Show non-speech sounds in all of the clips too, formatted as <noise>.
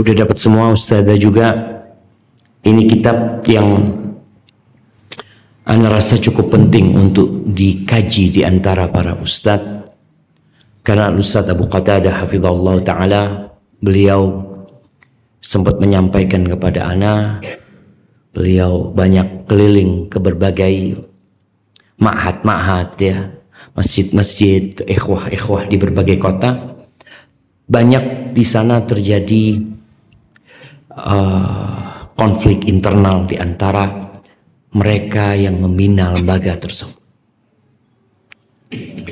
udah dapat semua ustazah juga. Ini kitab yang Anda rasa cukup penting untuk dikaji di antara para ustadz karena Ustaz Abu Qatadah hafizallah taala beliau sempat menyampaikan kepada ana beliau banyak keliling ke berbagai ma'had-ma'had ya masjid-masjid ke ikhwah-ikhwah di berbagai kota. Banyak di sana terjadi uh, konflik internal di antara mereka yang membina lembaga tersebut.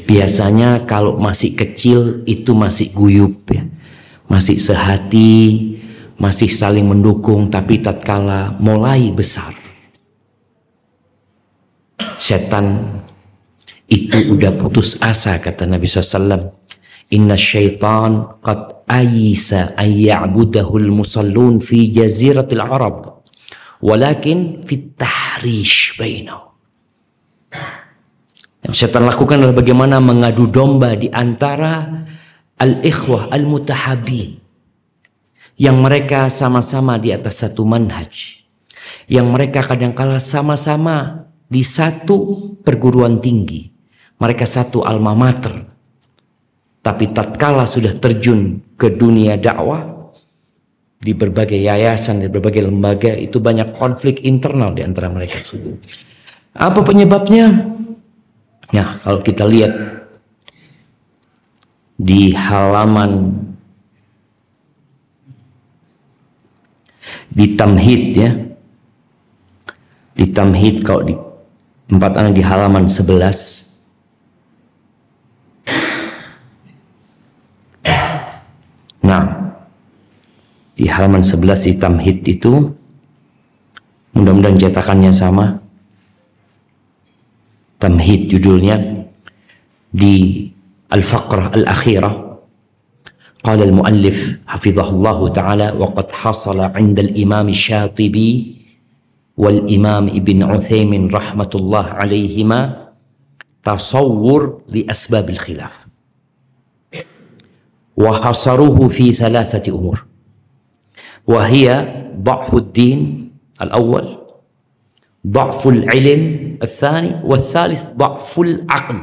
Biasanya kalau masih kecil itu masih guyup ya. Masih sehati masih saling mendukung tapi tatkala mulai besar setan itu udah putus asa kata Nabi SAW inna syaitan qad ayisa an ya'budahul musallun fi jaziratil arab walakin fit tahrish bainahum yang setan lakukan adalah bagaimana mengadu domba di antara al-ikhwah al-mutahabin. Yang mereka sama-sama di atas satu manhaj. Yang mereka kadangkala sama-sama di satu perguruan tinggi. Mereka satu alma mater. Tapi tatkala sudah terjun ke dunia dakwah, di berbagai yayasan, di berbagai lembaga, itu banyak konflik internal di antara mereka. Apa penyebabnya? Nah, kalau kita lihat di halaman di tamhid ya. Di tamhid kalau di tempat anak di halaman 11 Nah, di halaman 11 di tamhid itu mudah-mudahan cetakannya sama tamhid judulnya di al-faqrah al-akhirah قال المؤلف حفظه الله تعالى وقد حصل عند الإمام الشاطبي والإمام ابن عثيمين رحمة الله عليهما تصور لأسباب الخلاف وحصروه في ثلاثة أمور. وهي ضعف الدين الأول ضعف العلم الثاني والثالث ضعف العقل.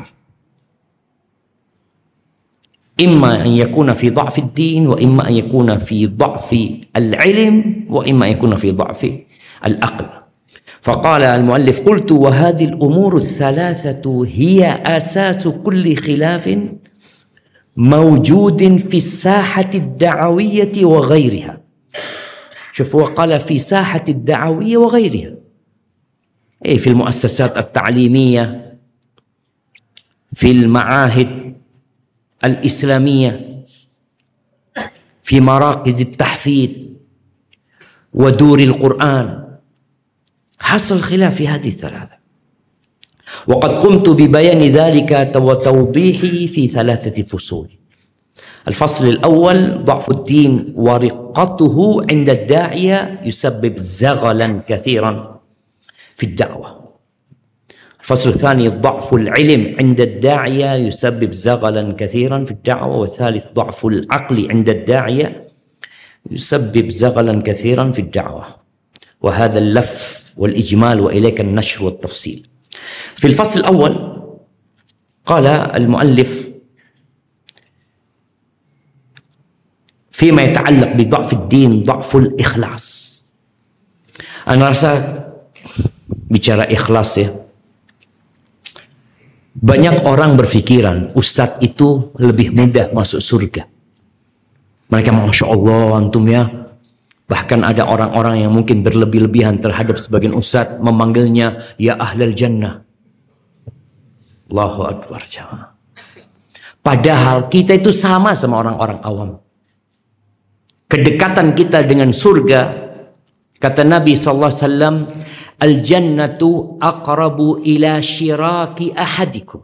إما أن يكون في ضعف الدين وإما أن يكون في ضعف العلم وإما أن يكون في ضعف العقل. فقال المؤلف قلت وهذه الأمور الثلاثة هي أساس كل خلاف موجود في الساحة الدعوية وغيرها. شوفوا قال في ساحة الدعوية وغيرها. أي في المؤسسات التعليمية في المعاهد الإسلامية في مراكز التحفيظ ودور القرآن. حصل خلاف في هذه الثلاثة. وقد قمت ببيان ذلك وتوضيحه في ثلاثة فصول. الفصل الأول ضعف الدين ورقته عند الداعية يسبب زغلا كثيرا في الدعوة. الفصل الثاني ضعف العلم عند الداعية يسبب زغلا كثيرا في الدعوة. والثالث ضعف العقل عند الداعية يسبب زغلا كثيرا في الدعوة. وهذا اللف والإجمال وإليك النشر والتفصيل. في الفصل الأول قال المؤلف فيما يتعلق بضعف الدين ضعف الإخلاص أنا رأسا bicara ikhlas ya. Banyak orang berpikiran Ustadz itu lebih mudah masuk surga. Mereka Masya Allah antum ya. Bahkan ada orang-orang yang mungkin berlebih-lebihan terhadap sebagian Ustadz memanggilnya ya ahlal jannah. Allahu Akbar jamaah. Padahal kita itu sama sama orang-orang awam. Kedekatan kita dengan surga kata Nabi sallallahu alaihi wasallam al jannatu aqrabu ila syiraki ahadikum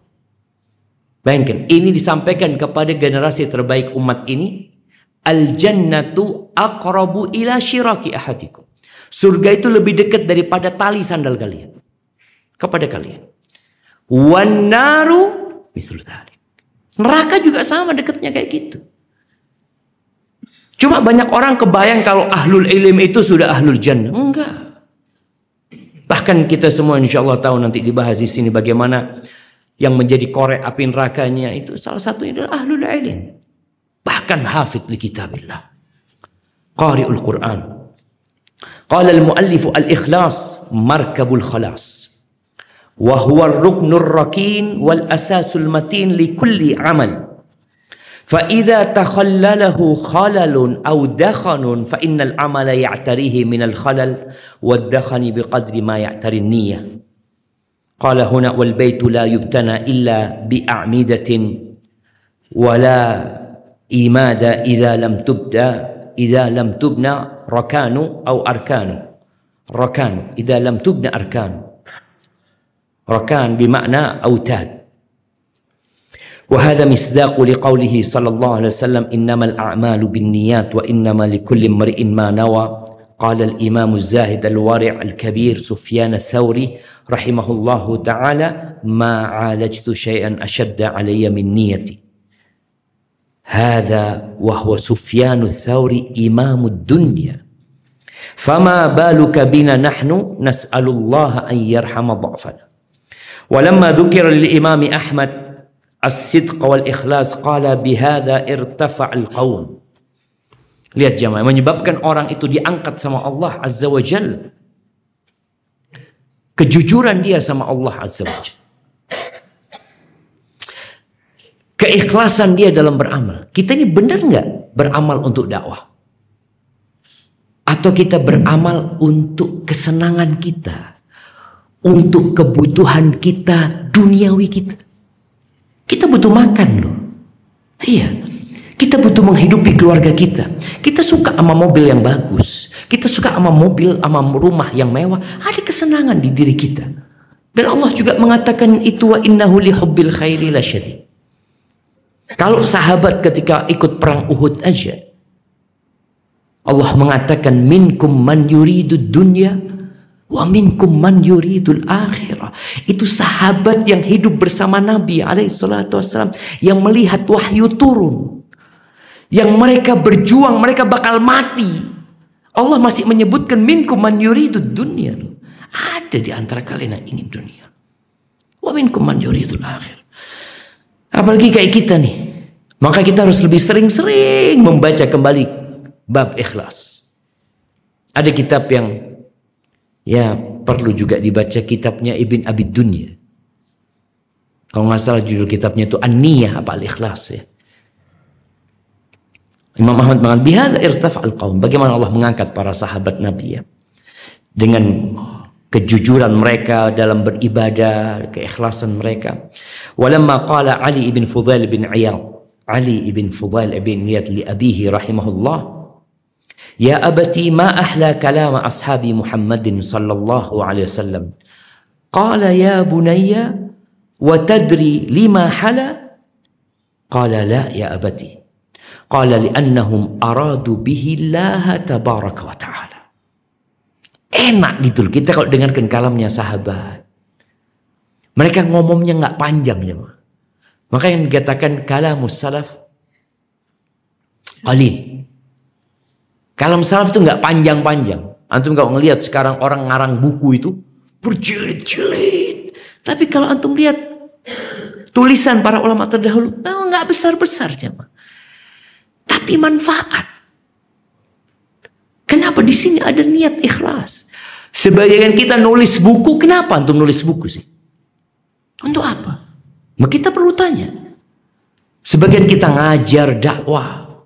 bayangkan ini disampaikan kepada generasi terbaik umat ini al jannatu aqrabu ila syiraki ahadikum surga itu lebih dekat daripada tali sandal kalian kepada kalian wan naru neraka juga sama dekatnya kayak gitu Cuma banyak orang kebayang kalau ahlul ilm itu sudah ahlul jannah. Enggak. Bahkan kita semua insya Allah tahu nanti dibahas di sini bagaimana yang menjadi korek api nerakanya itu salah satunya adalah ahlul ilm. Bahkan hafid li kitabillah. Qari'ul Quran. Qala al-muallifu al-ikhlas markabul khalas. وهو الركن الركين والأساس المتين لكل عمل فإذا تخلله خلل أو دخن فإن العمل يعتريه من الخلل والدخن بقدر ما يعتري النية قال هنا والبيت لا يبتنى إلا بأعمدة ولا إيماد إذا لم تبدأ إذا لم تبنى ركان أو أركان. ركان إذا لم تبنى أركان. ركان بمعنى أوتاد. وهذا مصداق لقوله صلى الله عليه وسلم إنما الأعمال بالنيات وإنما لكل امرئ ما نوى. قال الإمام الزاهد الورع الكبير سفيان الثوري رحمه الله تعالى ما عالجت شيئا أشد علي من نيتي. هذا وهو سفيان الثوري إمام الدنيا فما بالك بنا نحن نسأل الله أن يرحم ضعفنا ولما ذكر للإمام أحمد as-sidq wal ikhlas qala bihadza irtafa'al qaum lihat jemaah menyebabkan orang itu diangkat sama Allah azza wa jalla kejujuran dia sama Allah azza wa jalla Keikhlasan dia dalam beramal kita ini benar nggak beramal untuk dakwah atau kita beramal untuk kesenangan kita untuk kebutuhan kita duniawi kita kita butuh makan loh. Iya. Kita butuh menghidupi keluarga kita. Kita suka sama mobil yang bagus. Kita suka sama mobil, sama rumah yang mewah. Ada kesenangan di diri kita. Dan Allah juga mengatakan itu wa innahu li hubbil khairi la. Kalau sahabat ketika ikut perang Uhud aja Allah mengatakan minkum man yuridu dunya Wa minkum man yuridul akhirah. Itu sahabat yang hidup bersama Nabi alaihi salatu wassalam yang melihat wahyu turun. Yang mereka berjuang, mereka bakal mati. Allah masih menyebutkan minkum man yuridud dunya. Ada di antara kalian yang ingin dunia. Wa minkum man yuridul akhir. Apalagi kayak kita nih. Maka kita harus lebih sering-sering membaca kembali bab ikhlas. Ada kitab yang Ya perlu juga dibaca kitabnya Ibn Abi Dunya. Kalau nggak salah judul kitabnya itu An-Niyah apa Al-Ikhlas ya. Imam Ahmad mengatakan bihadza irtafa'al qaum. Bagaimana Allah mengangkat para sahabat Nabi ya. Dengan kejujuran mereka dalam beribadah, keikhlasan mereka. Walamma qala Ali ibn Fudail bin Iyad, Ali ibn Fudail bin Iyad li abihi rahimahullah Ya abati ma ahla kalam ashabi Muhammadin sallallahu alaihi wasallam. Qala ya bunayya wa tadri lima hala? Qala la ya abati. Qala li'annahum aradu bihi Allah tabaraka wa ta'ala. Enak gitu kita kalau dengarkan kalamnya sahabat. Mereka ngomongnya nggak panjang ya. Maka yang dikatakan kalamus salaf qalil Kalam salaf itu nggak panjang-panjang. Antum kalau ngelihat sekarang orang ngarang buku itu berjilid-jilid. Tapi kalau antum lihat tulisan para ulama terdahulu, oh, nggak besar-besar cuma. Tapi manfaat. Kenapa di sini ada niat ikhlas? Sebagian kita nulis buku, kenapa antum nulis buku sih? Untuk apa? Maka kita perlu tanya. Sebagian kita ngajar dakwah,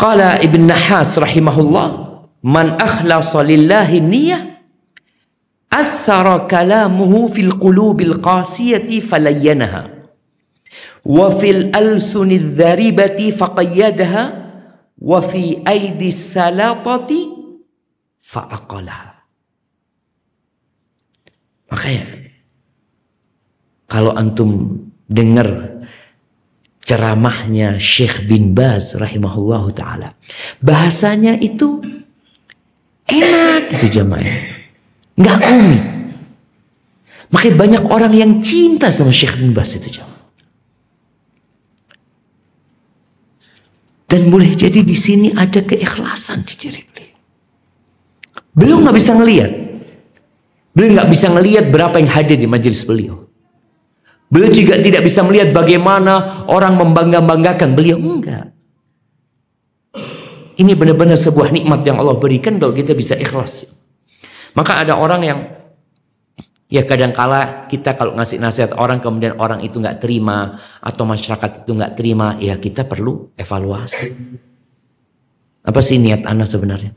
Qala Ibn Nahas rahimahullah, man akhlasa lillahi niyyah athara kalamuhu fil qulubil qasiyati falayyanaha wa fil alsuni dharibati faqayyadaha wa fi aidi salatati makanya kalau antum dengar ceramahnya Syekh bin Baz rahimahullah taala. Bahasanya itu enak itu jamaah. Nggak rumit. Makanya banyak orang yang cinta sama Syekh bin Baz itu jamaah. Dan boleh jadi di sini ada keikhlasan di diri beliau. Beliau nggak bisa ngelihat. Beliau nggak bisa ngelihat berapa yang hadir di majelis beliau. Beliau juga tidak bisa melihat bagaimana orang membangga-banggakan beliau. Enggak. Ini benar-benar sebuah nikmat yang Allah berikan kalau kita bisa ikhlas. Maka ada orang yang Ya kadangkala kita kalau ngasih nasihat orang kemudian orang itu nggak terima atau masyarakat itu nggak terima, ya kita perlu evaluasi. Apa sih niat anda sebenarnya?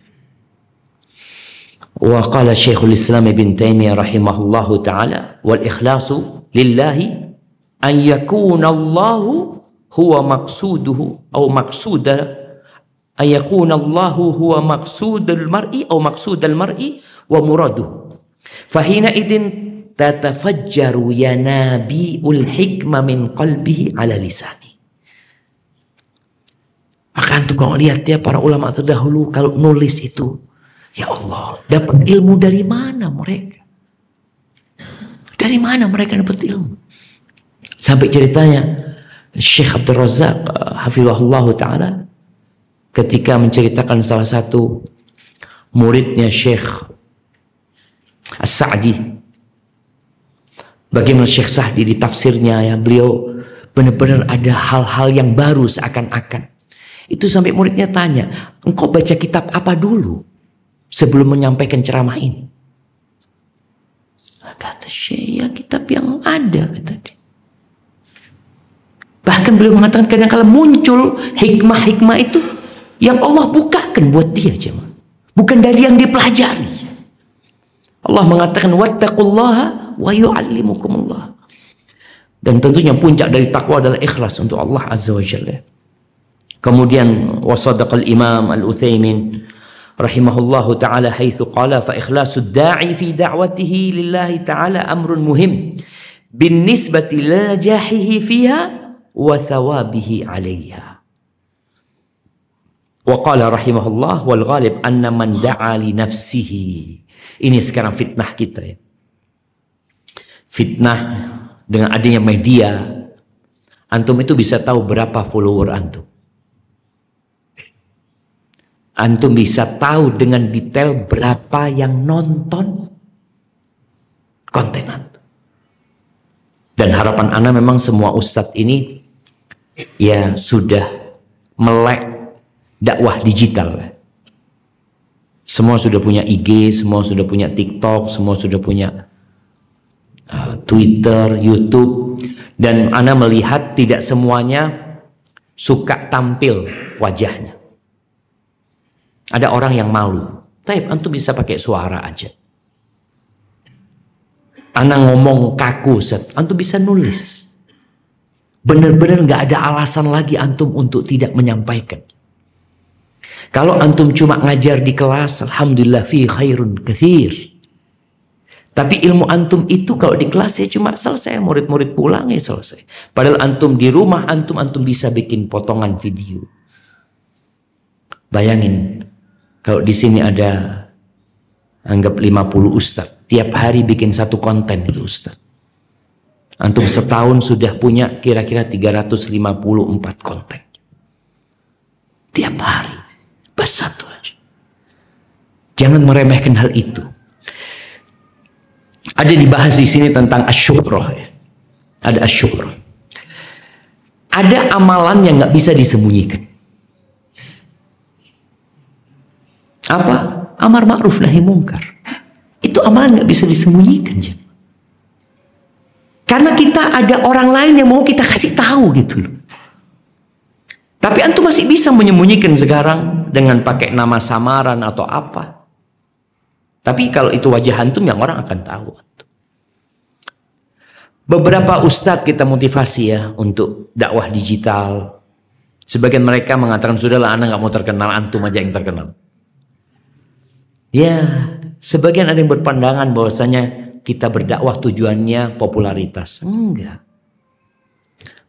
Wa qala Syekhul Islam Ibn Taimiyah rahimahullahu taala wal ikhlasu lillahi an yakuna Allahu huwa maqsuduhu atau maqsuda an yakuna Allahu huwa maqsudul mar'i atau maqsudal mar'i wa muraduhu Fahina idin tatafajjaru yanabiul hikmah min qalbihi ala lisani. Maka antum kalau lihat ya para ulama terdahulu kalau nulis itu, ya Allah, dapat ilmu dari mana mereka? Dari mana mereka dapat ilmu? Sampai ceritanya Syekh Abdul Razak hafizahullah taala ketika menceritakan salah satu muridnya Syekh As-Sa'di. Bagaimana Syekh Sa'di di tafsirnya ya, beliau benar-benar ada hal-hal yang baru seakan-akan. Itu sampai muridnya tanya, engkau baca kitab apa dulu sebelum menyampaikan ceramah ini? Kata Syekh, ya kitab yang ada, kata dia. Bahkan beliau mengatakan kadang kala muncul hikmah-hikmah itu yang Allah bukakan buat dia jemaah. Bukan dari yang dipelajari. Allah mengatakan wattaqullaha wa yu'allimukumullah. Dan tentunya puncak dari takwa adalah ikhlas untuk Allah Azza wa Jalla. Kemudian wasadaqal Imam Al-Utsaimin rahimahullahu taala haitsu qala fa ikhlasu da'i fi da'watihi lillahi ta'ala amrun muhim bin nisbati fiha wa thawabihi 'alayha. Wa qala rahimahullah wal ghalib anna man da'a li nafsihi ini sekarang fitnah kita ya. Fitnah dengan adanya media, antum itu bisa tahu berapa follower antum. Antum bisa tahu dengan detail berapa yang nonton konten antum. Dan harapan Anda memang semua ustadz ini ya sudah melek dakwah digital. Semua sudah punya IG, semua sudah punya TikTok, semua sudah punya uh, Twitter, YouTube. Dan Anda melihat tidak semuanya suka tampil wajahnya. Ada orang yang malu. Tapi antum bisa pakai suara aja. Anda ngomong kaku, set. antum bisa nulis. Benar-benar nggak ada alasan lagi antum untuk tidak menyampaikan. Kalau antum cuma ngajar di kelas, alhamdulillah fi khairun kathir. Tapi ilmu antum itu kalau di kelas ya cuma selesai, murid-murid pulang ya selesai. Padahal antum di rumah antum antum bisa bikin potongan video. Bayangin kalau di sini ada anggap 50 ustaz, tiap hari bikin satu konten itu ustaz. Antum setahun sudah punya kira-kira 354 konten. Tiap hari. Pas satu. Jangan meremehkan hal itu. Ada dibahas di sini tentang asyukroh ya. Ada asyukroh. Ada amalan yang nggak bisa disembunyikan. Apa? Amar ma'ruf nahi mungkar. Itu amalan nggak bisa disembunyikan. Ya. Karena kita ada orang lain yang mau kita kasih tahu gitu loh. Tapi antum masih bisa menyembunyikan sekarang dengan pakai nama samaran atau apa. Tapi kalau itu wajah antum yang orang akan tahu. Beberapa ustadz kita motivasi ya untuk dakwah digital. Sebagian mereka mengatakan sudahlah anak nggak mau terkenal antum aja yang terkenal. Ya, sebagian ada yang berpandangan bahwasanya kita berdakwah tujuannya popularitas. Enggak.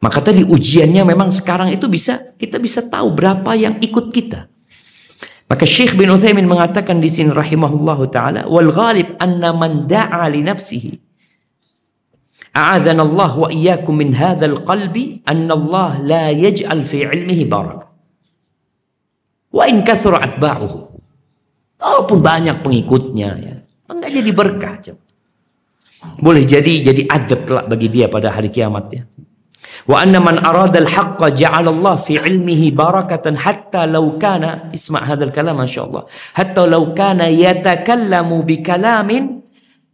Maka tadi ujiannya memang sekarang itu bisa kita bisa tahu berapa yang ikut kita. Maka Syekh bin Utsaimin mengatakan di sini rahimahullah taala wal ghalib anna man da'a li nafsihi wa iyyakum min hadzal qalbi anna Allah la yaj'al fi ilmihi barak. Wa in kathura atba'uhu. Walaupun banyak pengikutnya ya. Enggak jadi berkah. Boleh jadi jadi adab kelak bagi dia pada hari kiamat ya. وأن من أراد الحق جعل الله في علمه بركة حتى لو كان اسمع هذا الكلام إن شاء الله حتى لو كان يتكلم بكلام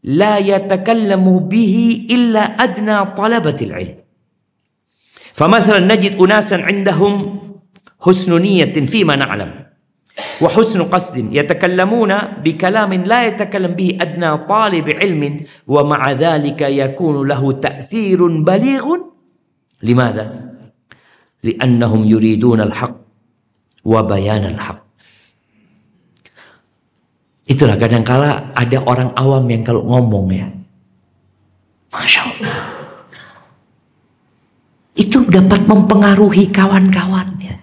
لا يتكلم به إلا أدنى طلبة العلم. فمثلا نجد أناسا عندهم حسن نية فيما نعلم وحسن قصد يتكلمون بكلام لا يتكلم به أدنى طالب علم ومع ذلك يكون له تأثير بليغ Limada? Li'annahum yuridun al-haq wa bayan al-haq. Kadangkala ada orang awam yang kalau ngomong ya. Masya Allah. Itu dapat mempengaruhi kawan-kawannya.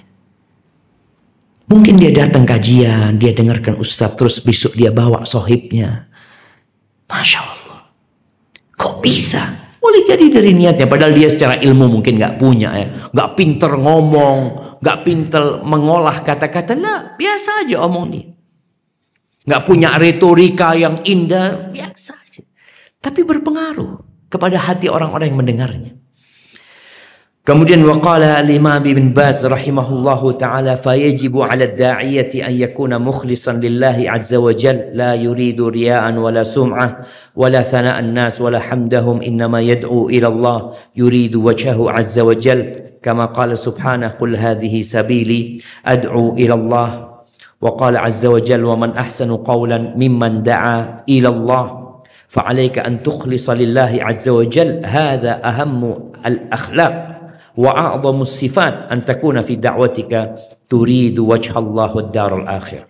Mungkin dia datang kajian, dia dengarkan ustadz, terus besok dia bawa sohibnya. Masya Allah. Kok bisa? Boleh jadi dari niatnya, padahal dia secara ilmu mungkin nggak punya ya, nggak pinter ngomong, nggak pinter mengolah kata-kata. Lah, biasa aja omong nih nggak punya retorika yang indah, biasa aja. Tapi berpengaruh kepada hati orang-orang yang mendengarnya. Kemudian waqala al-Imam Ibn Baz rahimahullahu taala fayajibu 'ala ad-da'iyati an yakuna mukhlishan lillahi 'azza wa jal la yuridu riya'an wala sum'ah wala thana'an nas wala hamdahum innama yad'u ila Allah yuridu wajhahu 'azza wa jal kama qala subhanahu qul hadhihi sabili ad'u ila Allah وقال عز وجل ومن أحسن قولا ممن دعا إلى الله فعليك أن تخلص لله عز وجل هذا أهم الأخلاق wa a'dhamus sifat an takuna fi da'watika turidu wajhallah wad darul akhir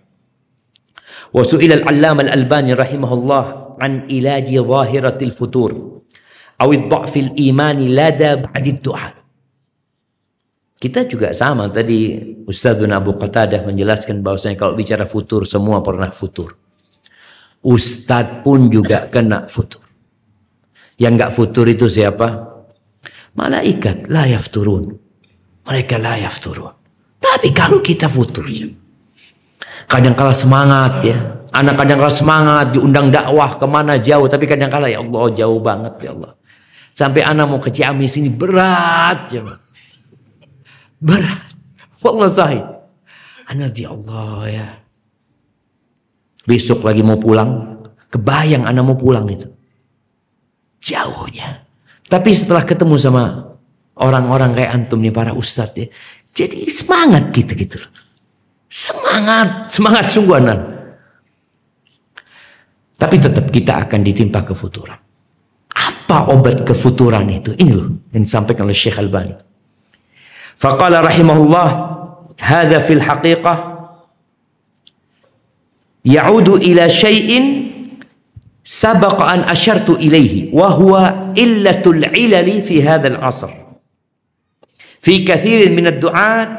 wa su'ila al-allama al-albani rahimahullah an ilaji zahiratil futur aw dha'fil imani lada ba'did du'a kita juga sama tadi Ustadzuna Abu Qatadah menjelaskan bahwasanya kalau bicara futur semua pernah futur. Ustadz pun juga kena futur. Yang nggak futur itu siapa? Malaikat layaf turun. Mereka layaf turun. Tapi kalau kita futur ya. Kadang kala semangat ya. Anak kadang kala semangat diundang dakwah ke mana jauh. Tapi kadang kala ya Allah jauh banget ya Allah. Sampai anak mau ke Ciamis ini berat ya. Berat. Wallah sahih. Anak di Allah ya. Besok lagi mau pulang. Kebayang anak mau pulang itu. Jauhnya. Tapi setelah ketemu sama orang-orang kayak antum nih para ustadz ya, jadi semangat gitu-gitu. Semangat, semangat sungguhanan. Tapi tetap kita akan ditimpa kefuturan. Apa obat kefuturan itu? Ini loh yang disampaikan oleh Syekh Albani. Faqala rahimahullah, "Hadza fil haqiqah ya'udu ila syai'in sabaqa an asyartu ilaihi wa huwa إلة العلل في هذا العصر. في كثير من الدعاة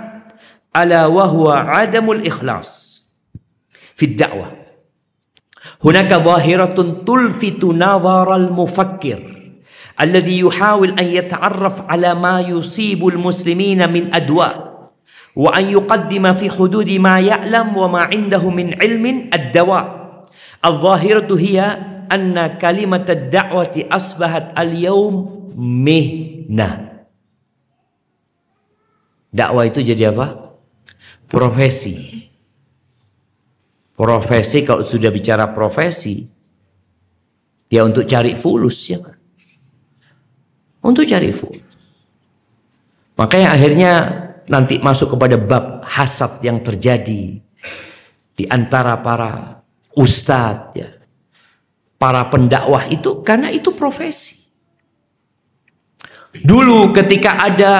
ألا وهو عدم الإخلاص في الدعوة. هناك ظاهرة تلفت نظر المفكر الذي يحاول أن يتعرف على ما يصيب المسلمين من أدواء وأن يقدم في حدود ما يعلم وما عنده من علم الدواء. الظاهرة هي anna kalimat ad-da'wati asbahat al-yaum mihna. Dakwah itu jadi apa? Profesi. Profesi kalau sudah bicara profesi ya untuk cari fulus ya? Kan? Untuk cari fulus. Makanya akhirnya nanti masuk kepada bab hasad yang terjadi di antara para ustadz ya Para pendakwah itu karena itu profesi. Dulu ketika ada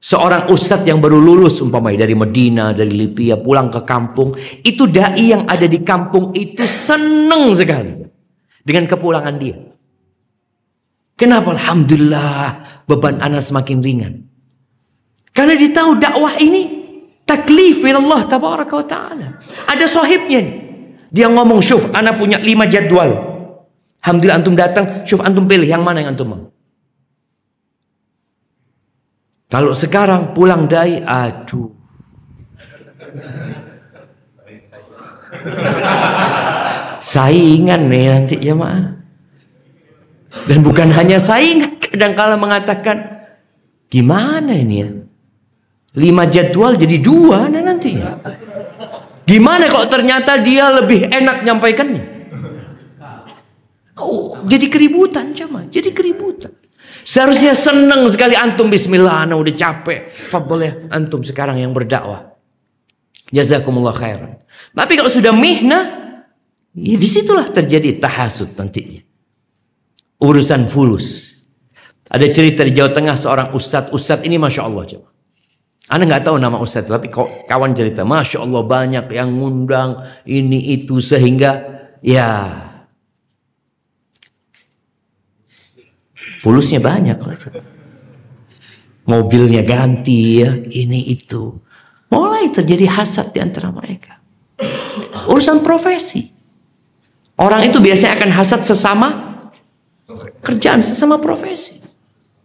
seorang ustadz yang baru lulus umpamanya dari Medina, dari Libya pulang ke kampung, itu dai yang ada di kampung itu senang sekali dengan kepulangan dia. Kenapa? Alhamdulillah beban anak semakin ringan. Karena dia tahu dakwah ini taklif min Allah tabaraka wa ta'ala. Ada sahibnya nih. Dia ngomong, syuf, anak punya lima jadwal. Alhamdulillah antum datang, syuf antum pilih yang mana yang antum mau. Kalau sekarang pulang dai, aduh. <laughs> Saingan nih nanti ya maaf. Dan bukan hanya saingan, kadang kala mengatakan, gimana ini ya? Lima jadwal jadi dua nah nanti ya. Gimana kalau ternyata dia lebih enak nyampaikannya? Oh, jadi keributan cuma, jadi keributan. Seharusnya senang sekali antum bismillah, ana udah capek. Fadol ya antum sekarang yang berdakwah. Jazakumullah khairan. Tapi kalau sudah mihna, ya di situlah terjadi tahasud nantinya. Urusan fulus. Ada cerita di Jawa Tengah seorang ustadz. Ustadz ini Masya Allah coba. Anda nggak tahu nama ustadz, tapi kawan cerita, Masya Allah banyak yang ngundang ini itu sehingga ya fulusnya banyak lah. Mobilnya ganti ya, ini itu. Mulai terjadi hasad di antara mereka. Urusan profesi. Orang itu biasanya akan hasad sesama kerjaan, sesama profesi.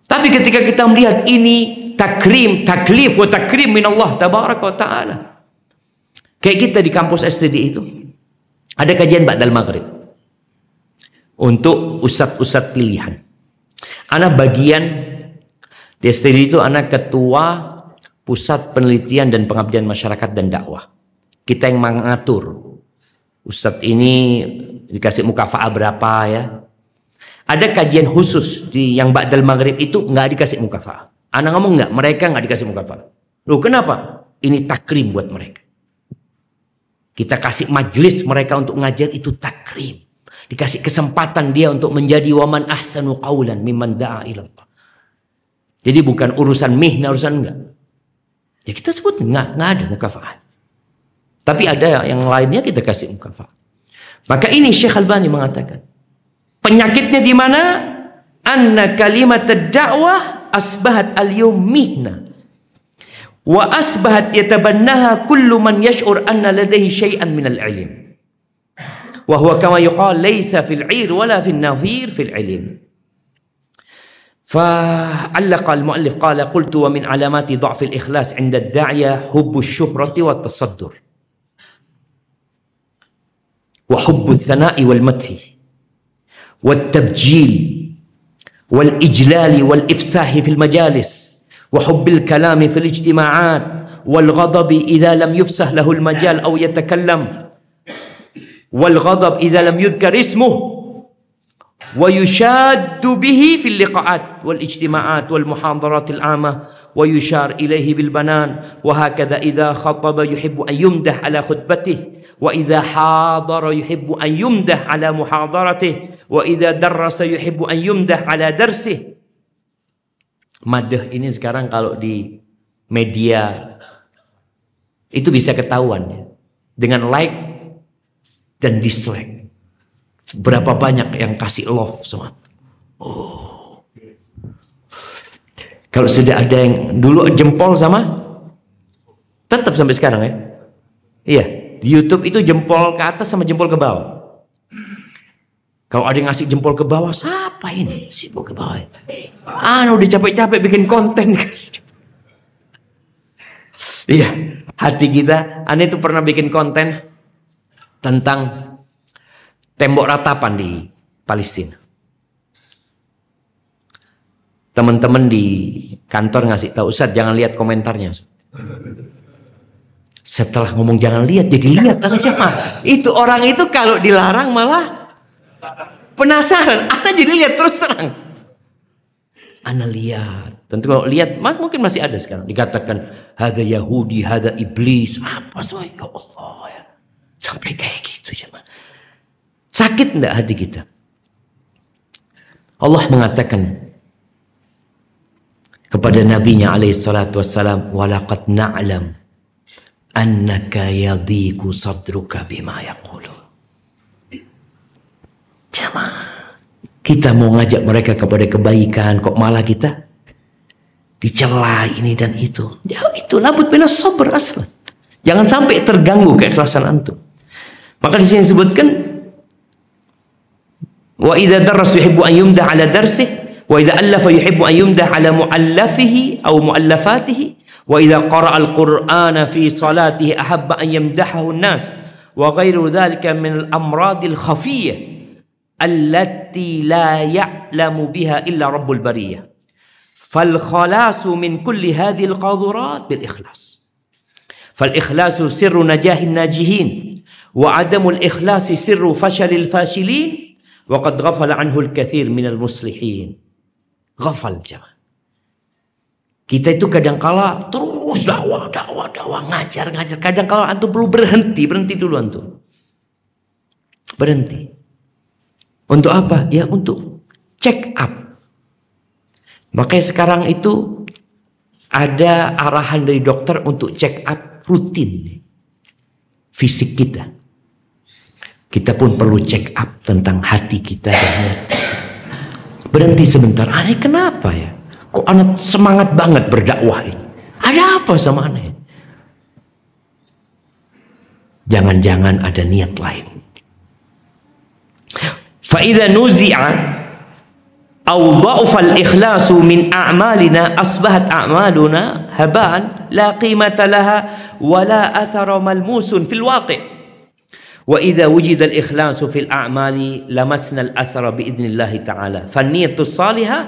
Tapi ketika kita melihat ini takrim, taklif wa takrim min Allah tabaraka wa ta'ala. Kayak kita di kampus STD itu. Ada kajian Ba'dal Maghrib. Untuk ustad-ustad pilihan. Anak bagian di STD itu anak ketua Pusat Penelitian dan Pengabdian Masyarakat dan Dakwah. Kita yang mengatur. Ustadz ini dikasih mukafa'ah berapa ya. Ada kajian khusus di yang Ba'dal Maghrib itu nggak dikasih mukafa'ah. Anak ngomong nggak, mereka nggak dikasih mukafalah. Loh kenapa? Ini takrim buat mereka. Kita kasih majelis mereka untuk ngajar itu takrim. Dikasih kesempatan dia untuk menjadi waman ahsanu qawlan mimman da'a ilallah. Jadi bukan urusan mihna, urusan enggak. Ya kita sebut enggak, enggak ada mukafaat. Tapi ada yang lainnya kita kasih mukafaat. Maka ini Syekh Albani mengatakan. Penyakitnya di mana? Anna kalimat dakwah أصبحت اليوم مهنة. وأصبحت يتبناها كل من يشعر أن لديه شيئا من العلم. وهو كما يقال ليس في العير ولا في النافير في العلم. فعلق المؤلف قال قلت ومن علامات ضعف الإخلاص عند الداعية حب الشهرة والتصدر. وحب الثناء والمدح. والتبجيل. والإجلال والإفساح في المجالس وحب الكلام في الاجتماعات والغضب إذا لم يفسح له المجال أو يتكلم والغضب إذا لم يذكر اسمه wa yushaddu bihi fil liqa'at wal ijtima'at wal muhadaratil amah. Wa yushar ilaihi bil banan. Wa hakadha idza khataba yuhibbu an yumdah ala khutbatihi. Wa idza hadara yuhibbu an yumdah ala muhadaratihi wa idza yuhibbu an yumdah ala darsihi madah ini sekarang kalau di media itu bisa ketahuan ya. Dengan like dan dislike. Berapa banyak yang kasih love semua. Oh. Kalau sudah ada yang dulu jempol sama tetap sampai sekarang ya. Iya, di YouTube itu jempol ke atas sama jempol ke bawah. Kalau ada yang ngasih jempol ke bawah, siapa ini? Jempol ke bawah. Ah, udah capek-capek bikin konten. <laughs> Iya, hati kita. Ane itu pernah bikin konten tentang tembok ratapan di Palestina. Teman-teman di kantor ngasih tahu Ustaz jangan lihat komentarnya. Setelah ngomong jangan lihat jadi lihat siapa? Itu orang itu kalau dilarang malah Penasaran, Anda jadi lihat terus terang. Anda lihat. Tentu kalau lihat, mas mungkin masih ada sekarang. Dikatakan, ada Yahudi, ada iblis. Apa semua? Ya Allah ya. Sampai kayak gitu ya. Sakit enggak hati kita? Allah mengatakan kepada nabinya alaihi salatu wassalam walaqad na'lam annaka yadhiku sadruka bima yaqulu Jamaah. Kita mau ngajak mereka kepada kebaikan, kok malah kita dicela ini dan itu. Ya itu labut bina sober aslan. Jangan sampai terganggu keikhlasan antum. Maka di sini disebutkan darras yuhibbu an yumdah ala darsih wa idza allafa yuhibbu an yumdah ala muallafihi aw muallafatihi وإذا قرأ القرآن في صلاته أحب أن يمدحه الناس وغير ذلك من الأمراض الخفية التي لا يعلم بها إلا رب البرية. فالخلاص من كل هذه القاذورات بالإخلاص. فالإخلاص سر نجاح الناجحين وعدم الإخلاص سر فشل الفاشلين وقد غفل anhu al-kathir المصلحين غفل Ghafal jemaah. Kita itu kadang kala terus dakwah, dakwah, dakwah, ngajar, ngajar. Kadang kala antum perlu berhenti, berhenti dulu antum. Berhenti. Untuk apa? Ya untuk check up. Makanya sekarang itu ada arahan dari dokter untuk check up rutin fisik kita. Kita pun perlu check up tentang hati kita dan niat. Berhenti sebentar. Aneh kenapa ya? Kok anak semangat banget berdakwah ini? Ada apa sama aneh? Jangan-jangan ada niat lain. Fa'idha nuzi'a au al ikhlasu min a'malina asbahat a'maluna haban la qimata laha wa la malmusun fil waqi' وإذا وجد الإخلاص في الأعمال لمسنا الأثر بإذن الله تعالى. فالنية الصالحة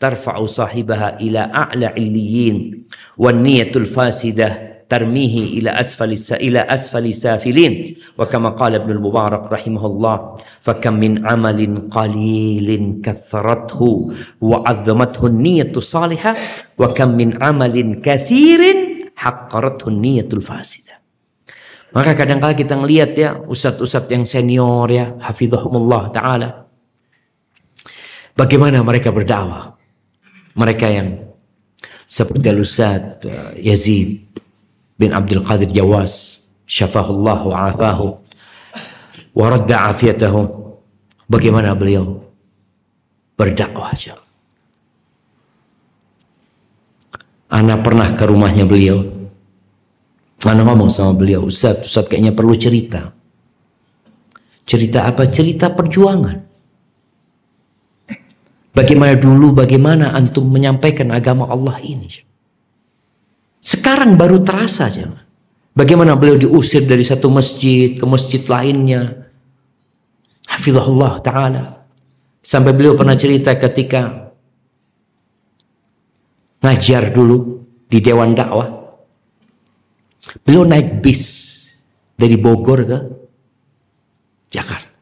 ترفع صاحبها إلى أعلى عليين والنية الفاسدة ترميه إلى أسفل إلى أسفل سافلين وكما قال ابن المبارك رحمه الله فكم من عمل قليل كثرته وعظمته النية الصالحة وكم من عمل كثير حقرته النية الفاسدة. Maka kadang-kala kita ngelihat ya ustadz-ustadz yang senior ya hafizahumullah taala. Bagaimana mereka berdakwah? Mereka yang seperti Al-Ustaz uh, Yazid bin Abdul Qadir Jawas syafahullah wa afahu wa radda afiyatahu. Bagaimana beliau berdakwah aja. Ana pernah ke rumahnya beliau Ana ngomong sama beliau Ustaz, Ustaz kayaknya perlu cerita cerita apa? cerita perjuangan Bagaimana dulu, bagaimana antum menyampaikan agama Allah ini. Sekarang baru terasa aja. Bagaimana beliau diusir dari satu masjid ke masjid lainnya. Hafizahullah ta'ala. Sampai beliau pernah cerita ketika ngajar dulu di Dewan Dakwah. Beliau naik bis dari Bogor ke Jakarta.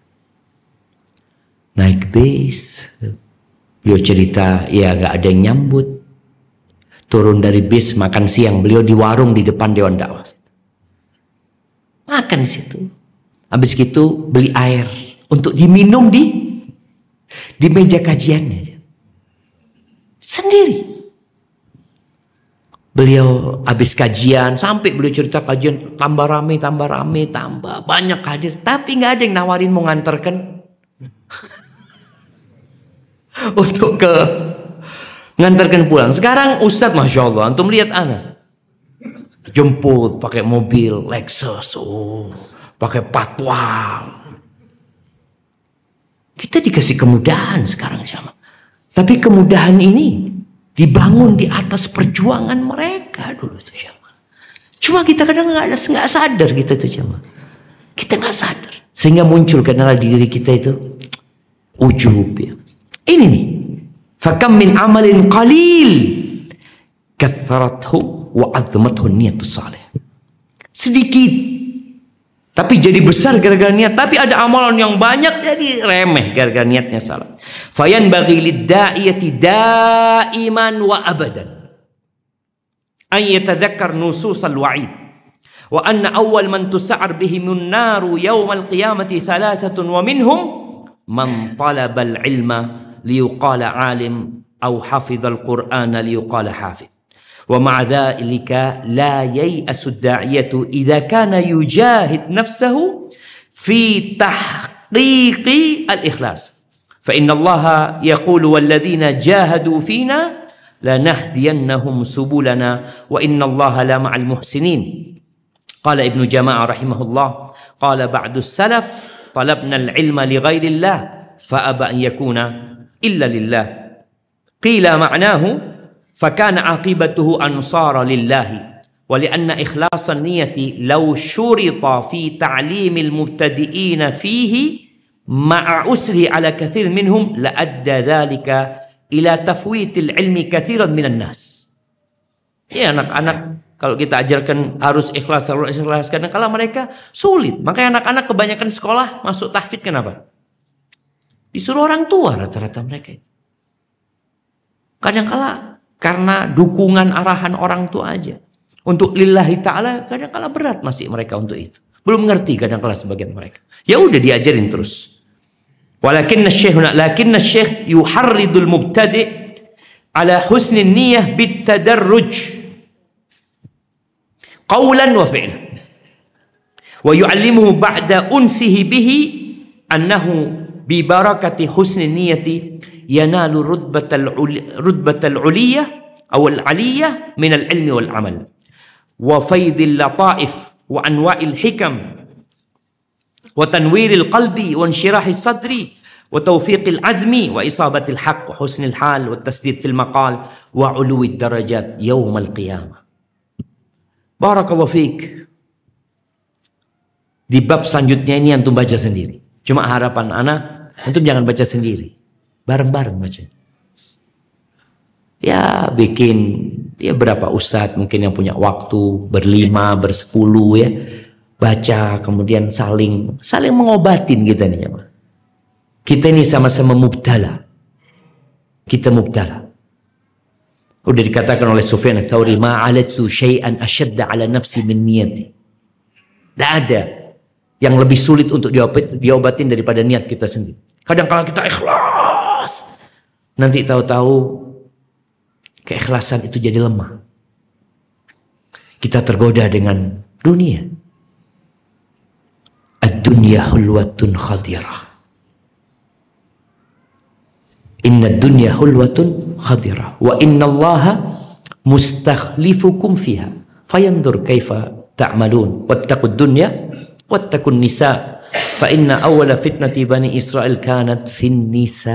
Naik bis Beliau cerita, ya gak ada yang nyambut. Turun dari bis, makan siang. Beliau di warung di depan Dewan Dakwah. Makan di situ. Habis itu beli air untuk diminum di di meja kajiannya. Sendiri. Beliau habis kajian, sampai beliau cerita kajian tambah rame, tambah rame, tambah banyak hadir. Tapi nggak ada yang nawarin mau nganterkan. <laughs> untuk ke ngantarkan pulang. Sekarang Ustadz Masya Allah, antum lihat anak. Jemput pakai mobil Lexus, oh, pakai patwal. Kita dikasih kemudahan sekarang sama. Tapi kemudahan ini dibangun di atas perjuangan mereka dulu tuh sama. Cuma kita kadang nggak ada nggak sadar kita tuh sama. Kita nggak sadar sehingga muncul karena di diri kita itu ujub ya. Ini nih. Fakam min amalin qalil katharathu wa azmathu niyatus salih. Sedikit tapi jadi besar gara-gara niat. Tapi ada amalan yang banyak jadi remeh gara-gara niatnya salah. Fayan bagi lidda'iyati daiman wa abadan. Ay yatadhakkar nususal wa'id. Wa anna awal man tusa'ar bihi min naru yawmal qiyamati thalatatun, wa minhum man talabal ilma liyuqala alim au hafidhal qur'ana liyuqala hafiz. ومع ذلك لا ييأس الداعية إذا كان يجاهد نفسه في تحقيق الإخلاص. فإن الله يقول والذين جاهدوا فينا لنهدينهم سبلنا وإن الله لا مع المحسنين. قال ابن جماعة رحمه الله قال بعد السلف طلبنا العلم لغير الله فأبى أن يكون إلا لله. قيل معناه فكان عاقبته أنصار لله ولأن إخلاص النية لو شرط في تعليم المبتدئين فيه مع أسره على كثير منهم لأدى ذلك إلى تفويت العلم كثيرا من الناس Ya anak-anak kalau kita ajarkan harus ikhlas harus ikhlas karena kalau mereka sulit makanya anak-anak kebanyakan sekolah masuk tahfidz kenapa disuruh orang tua rata-rata mereka kadang kala karena dukungan arahan orang tua aja. Untuk lillahi ta'ala kadang-kala berat masih mereka untuk itu. Belum ngerti kadang-kala sebagian mereka. Ya udah diajarin terus. Walakinna syekh lakinna syekh yuharridul mubtadi ala husni niyah bitadarruj. Qawlan wa fi'lan. Wa yu'allimuhu ba'da unsihi bihi annahu ببركة حسن النية ينال رتبة رتبة العلية أو العلية من العلم والعمل وفيض اللطائف وأنواع الحكم وتنوير القلب وانشراح الصدر وتوفيق العزم وإصابة الحق وحسن الحال والتسديد في المقال وعلو الدرجات يوم القيامة Barakallahu fiik. Di bab selanjutnya ini antum baca sendiri. Cuma harapan anak antum jangan baca sendiri. Bareng-bareng baca. Ya bikin ya berapa ustadz mungkin yang punya waktu berlima, bersepuluh ya. Baca kemudian saling saling mengobatin kita nih ya. Kita ini sama-sama mubtala. Kita mubtala. Udah dikatakan oleh Sufyan al-Thawri, ma'alatu syai'an asyadda ala nafsi min niyati. Tidak ada yang lebih sulit untuk diobat, diobatin daripada niat kita sendiri. Kadang kala kita ikhlas. Nanti tahu-tahu keikhlasan itu jadi lemah. Kita tergoda dengan dunia. Ad-dunya hulwatun khadirah. Inna dunya hulwatun khadirah wa inna allaha mustakhlifukum fiha fayandur kaifa ta'malun wattaqud dunya wattaqun nisa fa inna awwala fitnati bani Israel kanat fin nisa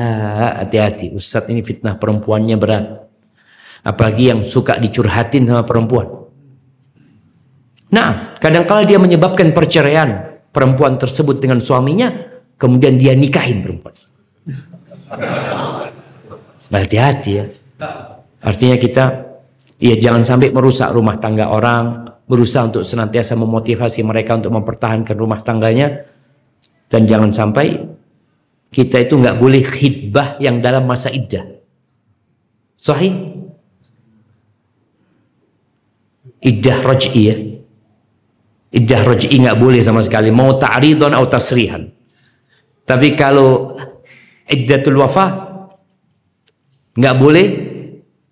hati-hati Ustaz ini fitnah perempuannya berat. Apalagi yang suka dicurhatin sama perempuan. Nah kadangkala dia menyebabkan perceraian perempuan tersebut dengan suaminya kemudian dia nikahin perempuan. Hati-hati ya. Artinya kita ya jangan sampai merusak rumah tangga orang, berusaha untuk senantiasa memotivasi mereka untuk mempertahankan rumah tangganya dan jangan sampai kita itu nggak boleh khidbah yang dalam masa iddah. Sahih? Iddah raj'i ya. Iddah raj'i nggak boleh sama sekali. Mau ta'ridon atau tasrihan. Tapi kalau iddatul wafa nggak boleh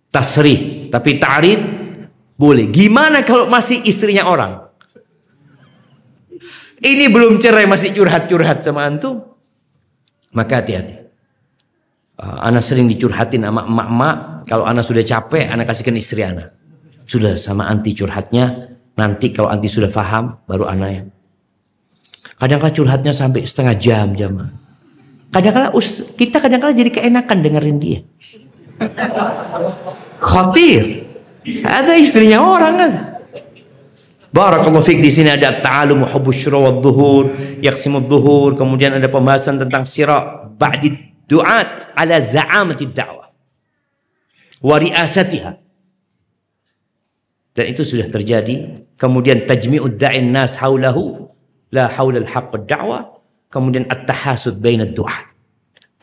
tasrih tapi ta'rid boleh. Gimana kalau masih istrinya orang? Ini belum cerai masih curhat-curhat sama antum. Maka hati-hati. Uh, anak sering dicurhatin sama emak-emak. Kalau anak sudah capek anak kasihkan istri anak sudah sama anti curhatnya. Nanti kalau anti sudah paham baru anak yang kadang-kadang curhatnya sampai setengah jam jam. Kadang-kala kita kadang-kala jadi keenakan dengerin dia. Khatir. Ada istrinya orang kan. Barakallahu fiqh di sini ada ta'alum hubbus syura wa dhuhur, yaqsimu dhuhur, kemudian ada pembahasan tentang sira ba'di du'at ala za'amati da'wah wa riasatiha. Dan itu sudah terjadi. Kemudian tajmi'ud da'in nas haulahu la haula al-haqq ad-da'wah Kemudian at-tahasud baina doa.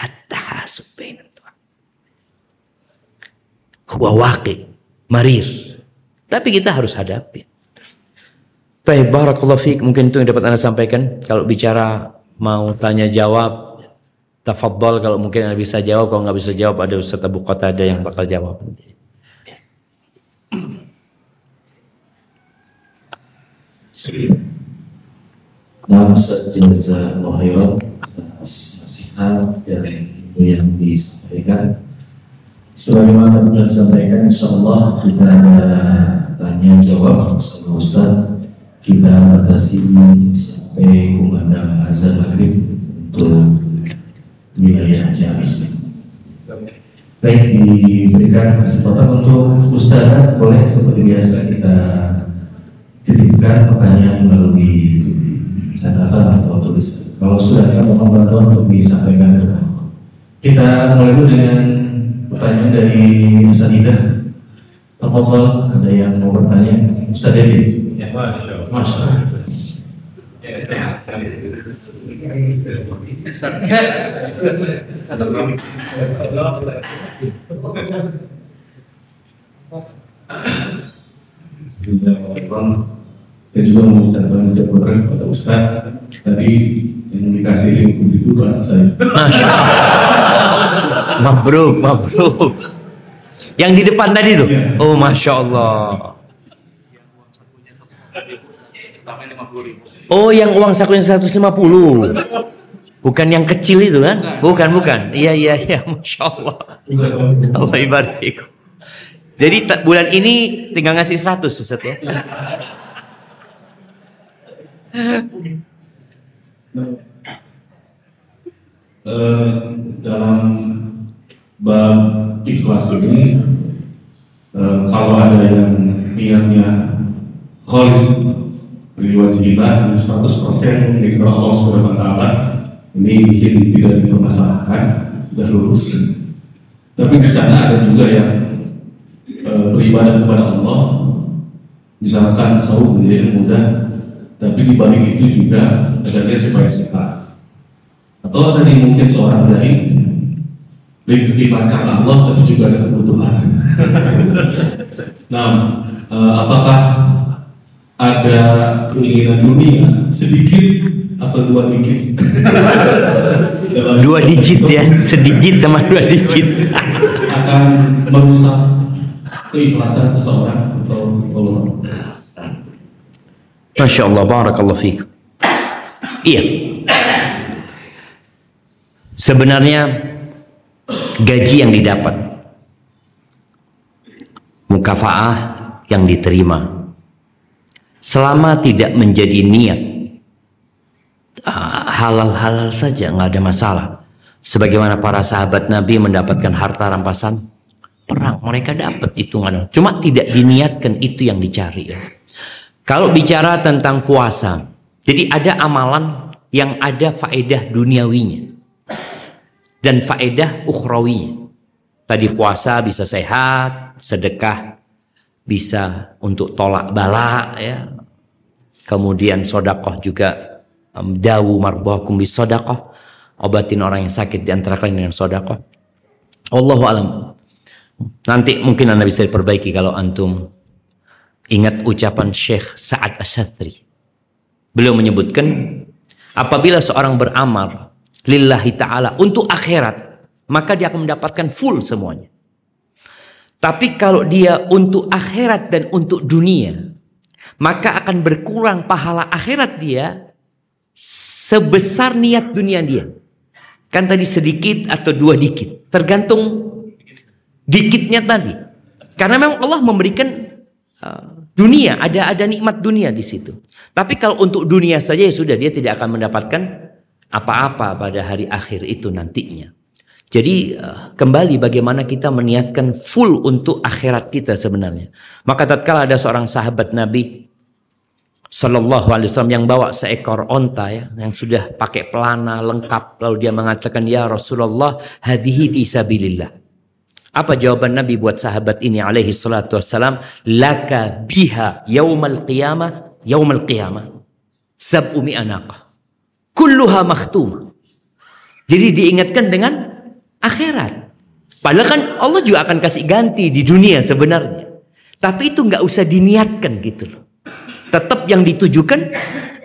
At-tahasud baina doa. Huwa waqi, marir. Tapi kita harus hadapi. Baik, barakallahu fiik. Mungkin itu yang dapat Anda sampaikan. Kalau bicara mau tanya jawab, tafadhol kalau mungkin Anda bisa jawab. Kalau nggak bisa jawab, ada Ustaz Abu Qatada yang bakal jawab. Nah, Ustaz Jazakallah khairan atas nasihat dan yang disampaikan. Sebagaimana sudah disampaikan, insya Allah kita tanya jawab sama Ustaz. Kita batasi sampai kumandang azan maghrib untuk wilayah Jamis. Baik, diberikan kesempatan untuk Ustaz boleh seperti biasa kita titipkan pertanyaan melalui catatan atau tulis. Kalau sudah ada mohon bantuan untuk disampaikan Kita mulai dulu dengan pertanyaan dari Mas Anida. Tafadhol, ada yang mau bertanya? Ustaz Dedi. Ya, Masya Allah. Masya Allah. Saya juga mau ucapkan ucapan kepada Ustaz tadi yang dikasih buku itu Pak saya. Masya Allah. <laughs> Mabruk, mabruk. Yang di depan tadi tuh? Iya. Oh, Masya Allah. Oh, yang uang sakunya 150. Bukan yang kecil itu kan? Bukan, bukan. Iya, iya, iya. Masya Allah. Allah ibarat fikum. Jadi ta- bulan ini tinggal ngasih 100 Ustaz ya. <laughs> Eh, dalam bab ikhlas ini eh, kalau ada yang niatnya kholis berwajibah 100% dikira Allah Subhanahu wa ini mungkin tidak dipermasalahkan sudah lulus. Tapi di sana ada juga yang eh, beribadah kepada Allah. Misalkan saum dia mudah tapi di balik itu juga ada dia supaya sehat atau tadi mungkin seorang dai ikhlas karena Allah tapi juga ada kebutuhan. <laughs> nah, eh, apakah ada keinginan dunia sedikit atau dua? Dalam- Dua digit ya, sedikit sama dua digit. akan merusak keikhlasan seseorang atau Allah. Masya Allah, barakallah fiqh. Iya. Sebenarnya gaji yang didapat, mukafaah yang diterima, selama tidak menjadi niat, ah, halal-halal saja, nggak ada masalah. Sebagaimana para sahabat Nabi mendapatkan harta rampasan perang, mereka dapat hitungan. Cuma tidak diniatkan itu yang dicari. Kalau bicara tentang puasa, jadi ada amalan yang ada faedah duniawinya dan faedah ukhrawinya. Tadi puasa bisa sehat, sedekah bisa untuk tolak bala ya. Kemudian sodakoh juga dawu mardhakum bis sodakoh obatin orang yang sakit di antara kalian dengan sodakoh. Allahu alam. Nanti mungkin anda bisa diperbaiki kalau antum Ingat ucapan Syekh Sa'ad Asyatri. Beliau menyebutkan apabila seorang beramal lillahi taala untuk akhirat, maka dia akan mendapatkan full semuanya. Tapi kalau dia untuk akhirat dan untuk dunia, maka akan berkurang pahala akhirat dia sebesar niat dunia dia. Kan tadi sedikit atau dua dikit, tergantung dikitnya tadi. Karena memang Allah memberikan uh, dunia, ada ada nikmat dunia di situ. Tapi kalau untuk dunia saja ya sudah dia tidak akan mendapatkan apa-apa pada hari akhir itu nantinya. Jadi uh, kembali bagaimana kita meniatkan full untuk akhirat kita sebenarnya. Maka tatkala ada seorang sahabat Nabi Sallallahu alaihi wasallam yang bawa seekor onta ya, yang sudah pakai pelana lengkap lalu dia mengatakan ya Rasulullah hadhihi fi sabilillah. Apa jawaban Nabi buat sahabat ini alaihi salatu wassalam? Laka biha yaumal qiyamah yaumal qiyamah sab'u mi'anaqah. Kulluha makhtumah. Jadi diingatkan dengan akhirat. Padahal kan Allah juga akan kasih ganti di dunia sebenarnya. Tapi itu nggak usah diniatkan gitu loh. Tetap yang ditujukan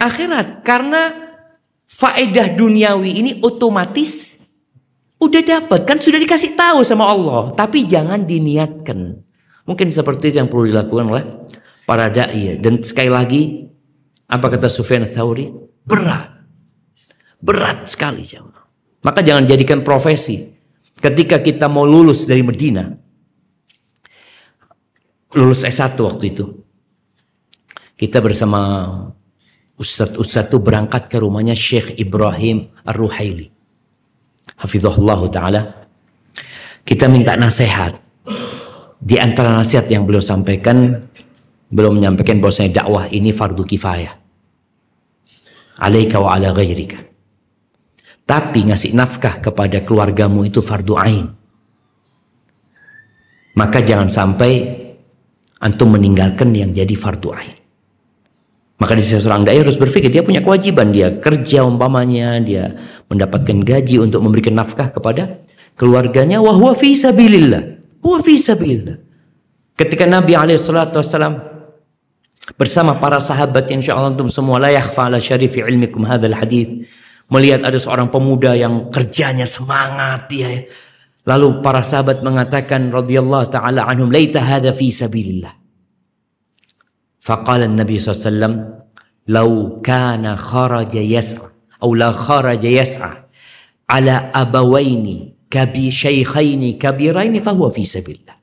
akhirat. Karena faedah duniawi ini otomatis Udah dapat kan sudah dikasih tahu sama Allah, tapi jangan diniatkan. Mungkin seperti itu yang perlu dilakukan oleh para dai. Dan sekali lagi, apa kata Sufyan Thauri? Berat. Berat sekali. Maka jangan jadikan profesi. Ketika kita mau lulus dari Medina, lulus S1 waktu itu. Kita bersama Ustadz-Ustadz itu berangkat ke rumahnya Syekh Ibrahim Ar-Ruhaili hafizahullah taala. Kita minta nasihat. Di antara nasihat yang beliau sampaikan, beliau menyampaikan bahwasanya dakwah ini fardu kifayah. Alaika wa ala ghairika. Tapi ngasih nafkah kepada keluargamu itu fardu ain. Maka jangan sampai antum meninggalkan yang jadi fardu ain. Maka di sisi seorang dai harus berpikir dia punya kewajiban dia kerja umpamanya dia mendapatkan gaji untuk memberikan nafkah kepada keluarganya wa huwa fi sabilillah. Huwa fi sabilillah. Ketika Nabi alaihi bersama para sahabat insyaallah antum semua la yakhfa ala syarifi ilmikum hadzal hadis melihat ada seorang pemuda yang kerjanya semangat dia. Ya. Lalu para sahabat mengatakan radhiyallahu taala anhum laita hadza fi sabilillah. Faqala Nabi SAW Lau kana kharaja yas'a Au la kharaja yas'a Ala abawaini Kabi syaykhaini kabiraini Fahuwa fi sabillah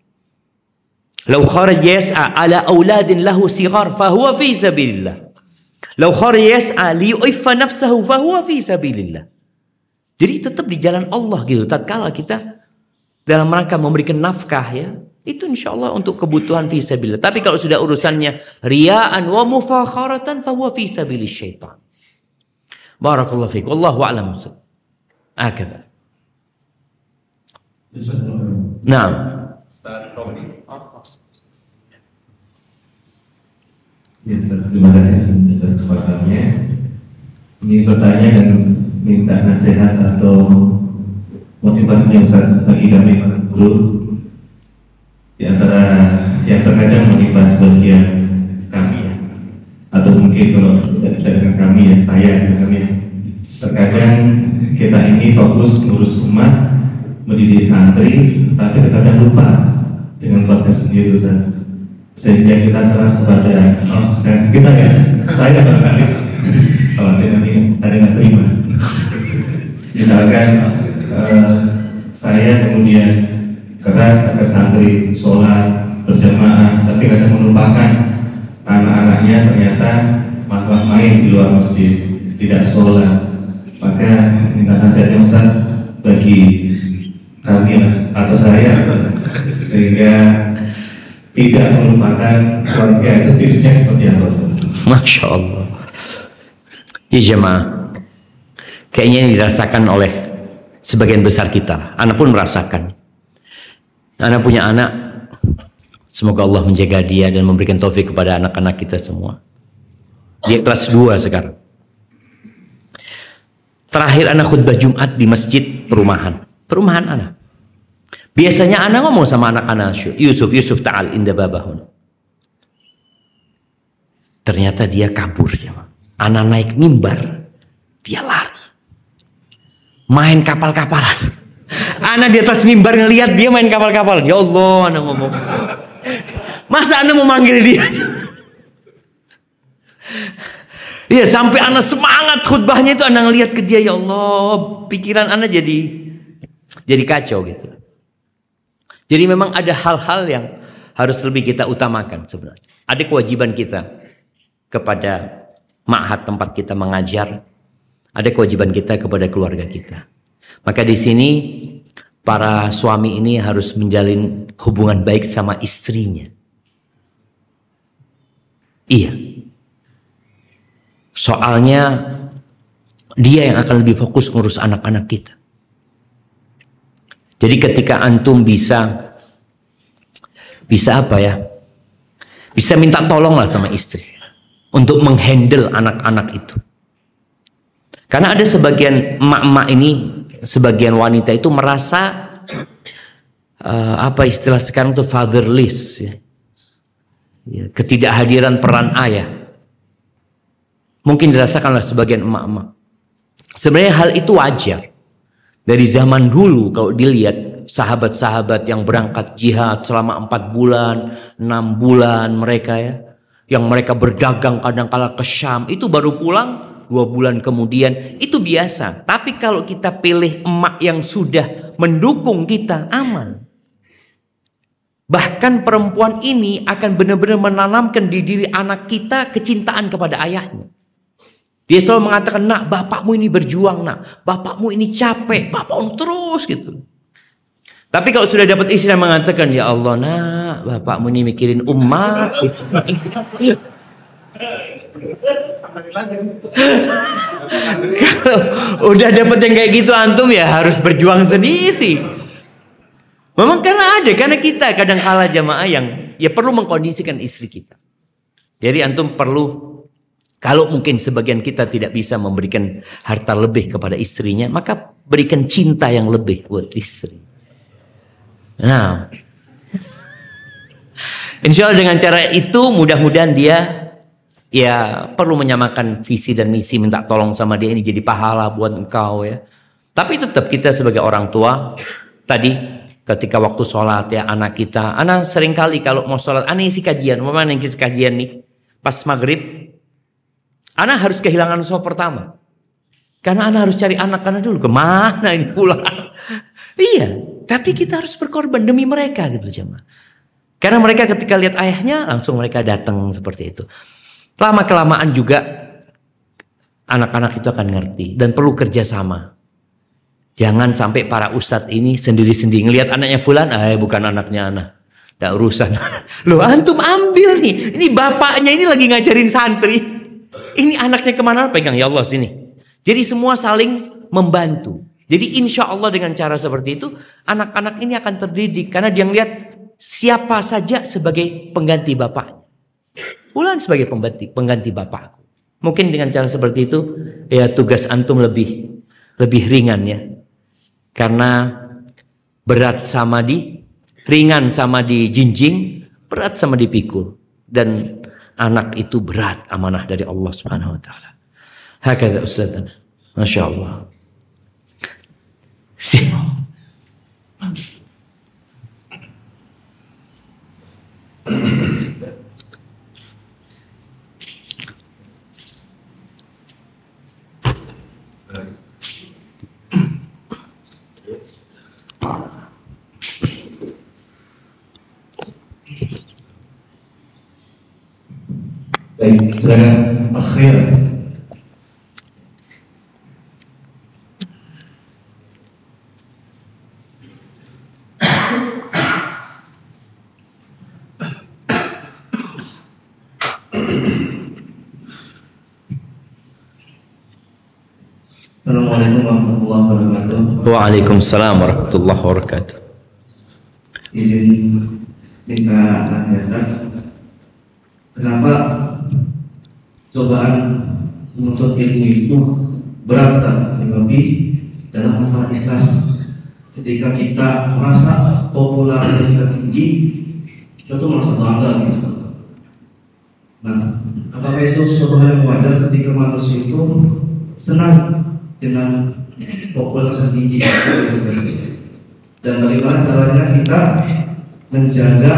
Lau kharaja yas'a Ala auladin lahu sigar Fahuwa fi Lau khari ali uifa nafsahu fahuwa fi sabilillah. Jadi tetap di jalan Allah gitu. Tatkala kita dalam rangka memberikan nafkah ya, itu insya Allah untuk kebutuhan fi sabilillah. Tapi kalau sudah urusannya ria'an wa mufakharatan fahuwa fi sabilillah syaitan. Barakallahu fiik. Wallahu a'lam. Akhirnya. Nah. Nah. Ya, terima kasih atas kesempatannya. Ingin bertanya dan minta nasihat atau motivasinya Ustaz bagi kami para guru di antara yang terkadang menimpa sebagian kami atau mungkin kalau tidak bisa dengan kami ya saya kami ya. terkadang kita ini fokus ngurus umat mendidik santri tapi terkadang lupa dengan keluarga sendiri Ustaz sehingga kita keras kepada saya kita ya. Saya barangkali kalau ada nanti ada yang terima. Misalkan uh, saya kemudian keras agar santri sholat berjamaah tapi kadang melupakan anak-anaknya ternyata masalah main di luar masjid tidak sholat. Maka minta nasihatnya Ustaz bagi kami atau saya. Sehingga tidak melupakan keluarga itu tipsnya seperti apa? Masya Allah. Ya jemaah. Kayaknya ini dirasakan oleh sebagian besar kita. Anak pun merasakan. Anak punya anak. Semoga Allah menjaga dia dan memberikan taufik kepada anak-anak kita semua. Dia kelas 2 sekarang. Terakhir anak khutbah Jumat di masjid perumahan. Perumahan anak. Biasanya anak ngomong sama anak-anak Yusuf, Yusuf ta'al inda babahun. Ternyata dia kabur. Ya. Anak naik mimbar. Dia lari. Main kapal-kapalan. <laughs> Anak di atas mimbar ngelihat dia main kapal-kapalan. Ya Allah, anak ngomong. Masa anak mau manggil dia? <laughs> Iya sampai anak semangat khutbahnya itu anak ngelihat ke dia ya Allah pikiran anak jadi jadi kacau gitu. Jadi memang ada hal-hal yang harus lebih kita utamakan sebenarnya. Ada kewajiban kita kepada ma'had tempat kita mengajar. Ada kewajiban kita kepada keluarga kita. Maka di sini para suami ini harus menjalin hubungan baik sama istrinya. Iya. Soalnya dia yang akan lebih fokus ngurus anak-anak kita. Jadi ketika antum bisa bisa apa ya? Bisa minta tolong lah sama istri untuk menghandle anak-anak itu. Karena ada sebagian emak-emak ini, sebagian wanita itu merasa uh, apa istilah sekarang itu fatherless ya. ya. Ketidakhadiran peran ayah. Mungkin dirasakan oleh sebagian emak-emak. Sebenarnya hal itu wajar. Dari zaman dulu kalau dilihat sahabat-sahabat yang berangkat jihad selama empat bulan, enam bulan mereka ya, yang mereka berdagang kadang kala ke Syam, itu baru pulang dua bulan kemudian, itu biasa. Tapi kalau kita pilih emak yang sudah mendukung kita, aman. Bahkan perempuan ini akan benar-benar menanamkan di diri anak kita kecintaan kepada ayahnya. Dia selalu mengatakan, nak bapakmu ini berjuang nak. Bapakmu ini capek. Bapakmu terus gitu. Tapi kalau sudah dapat istri yang mengatakan, ya Allah nak, bapakmu ini mikirin umat. kalau udah dapat yang kayak gitu antum ya harus berjuang sendiri. Memang karena ada, karena kita kadang kala jamaah yang ya perlu mengkondisikan istri kita. Jadi antum perlu kalau mungkin sebagian kita tidak bisa memberikan harta lebih kepada istrinya, maka berikan cinta yang lebih buat istri. Nah, insya Allah dengan cara itu mudah-mudahan dia ya perlu menyamakan visi dan misi minta tolong sama dia ini jadi pahala buat engkau ya. Tapi tetap kita sebagai orang tua tadi ketika waktu sholat ya anak kita, anak sering kali kalau mau sholat, anak isi kajian, mana yang isi kajian nih pas maghrib, anak harus kehilangan sholat pertama. Karena anak harus cari anak karena dulu ke mana ini pulang. <laughs> iya, tapi kita harus berkorban demi mereka gitu jemaah. Karena mereka ketika lihat ayahnya langsung mereka datang seperti itu. Lama kelamaan juga anak-anak itu akan ngerti dan perlu kerjasama. Jangan sampai para ustadz ini sendiri-sendiri ngelihat anaknya fulan, ah bukan anaknya anak. Tidak urusan. <laughs> Loh antum ambil nih. Ini bapaknya ini lagi ngajarin santri. Ini anaknya ke mana? Pegang ya Allah sini. Jadi semua saling membantu. Jadi insya Allah dengan cara seperti itu anak-anak ini akan terdidik karena dia ngeliat siapa saja sebagai pengganti bapak. Fulan sebagai pengganti pengganti bapakku. Mungkin dengan cara seperti itu ya tugas antum lebih lebih ringan ya. Karena berat sama di ringan sama di jinjing, berat sama dipikul. Dan anak itu berat amanah dari Allah Subhanahu wa taala. Hakada ustazana. Masya Allah. أي أخيرا. عليكم ورحمة الله وبركاته. وعليكم السلام ورحمة الله وبركاته. izin minta nasihat kenapa cobaan menuntut ilmu itu berat Ustaz? Terlebih dalam masalah ikhlas. Ketika kita merasa popularitas kita tinggi, tuh merasa bangga gitu. Nah, apakah itu suatu hal yang wajar ketika manusia itu senang dengan popularitas yang tinggi? Dan bagaimana caranya kita menjaga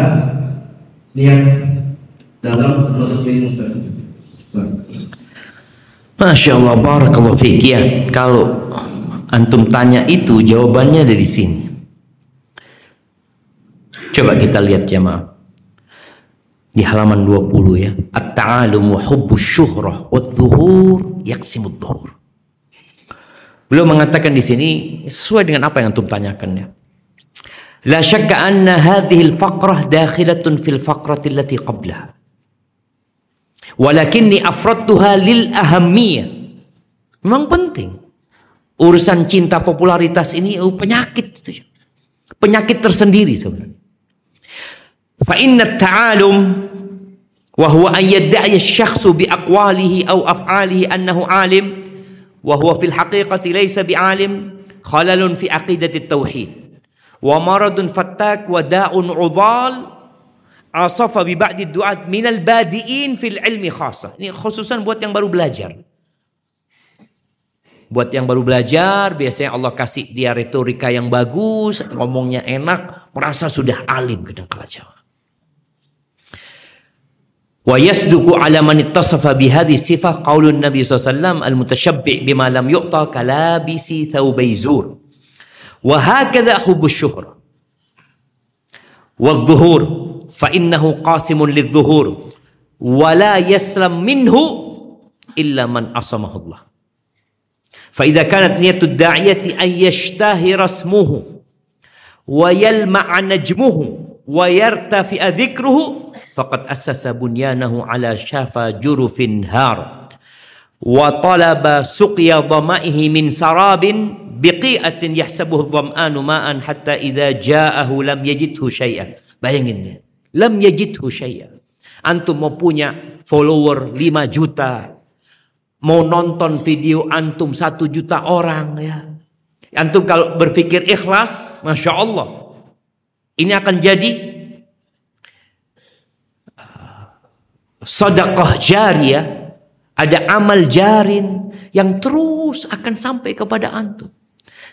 niat dalam menuntut ilmu Ustaz? Masya Allah, barakallahu fiik. Ya, kalau antum tanya itu, jawabannya ada di sini. Coba kita lihat jemaah. Di halaman 20 ya. At-ta'alum wa hubbus syuhrah wa dhuhur yaksimud dhuhur. Beliau mengatakan di sini sesuai dengan apa yang antum tanyakan ya. La syakka anna hadhihi al-faqrah dakhilatun fil faqrati allati qablaha. Walakinni afradtuha lil ahammiyah. Memang penting. Urusan cinta popularitas ini oh, penyakit itu. Penyakit tersendiri sebenarnya. Fa inna ta'alum wa huwa an yadda'i asy-syakhsu bi aqwalihi aw af'alihi annahu alim wa huwa fil haqiqati laysa bi alim khalalun fi aqidati tauhid wa maradun fattak wa da'un 'udhal asafa bi ba'di du'at minal badiin fil ilmi khasa. Ini khususan buat yang baru belajar. Buat yang baru belajar, biasanya Allah kasih dia retorika yang bagus, ngomongnya enak, merasa sudah alim kedengkala Jawa. Wa yasduku ala man ittasafa bi hadhi sifah qaulun Nabi SAW al-mutashabbi' bima lam yu'ta kalabisi thawbay zur. Wa hakadha hubbus syuhra. Wa dhuhur فإنه قاسم للظهور ولا يسلم منه إلا من عصمه الله. فإذا كانت نية الداعية أن يشتهر اسمه ويلمع نجمه ويرتفع ذكره فقد أسس بنيانه على شافى جرف هار وطلب سقيا ظمائه من سراب بقيئة يحسبه الظمآن ماء حتى إذا جاءه لم يجده شيئا. bayangin lam yajidhu syai'an antum mau punya follower 5 juta mau nonton video antum 1 juta orang ya Antum kalau berpikir ikhlas, masya Allah, ini akan jadi uh, sedekah jariah, ada amal jarin yang terus akan sampai kepada antum.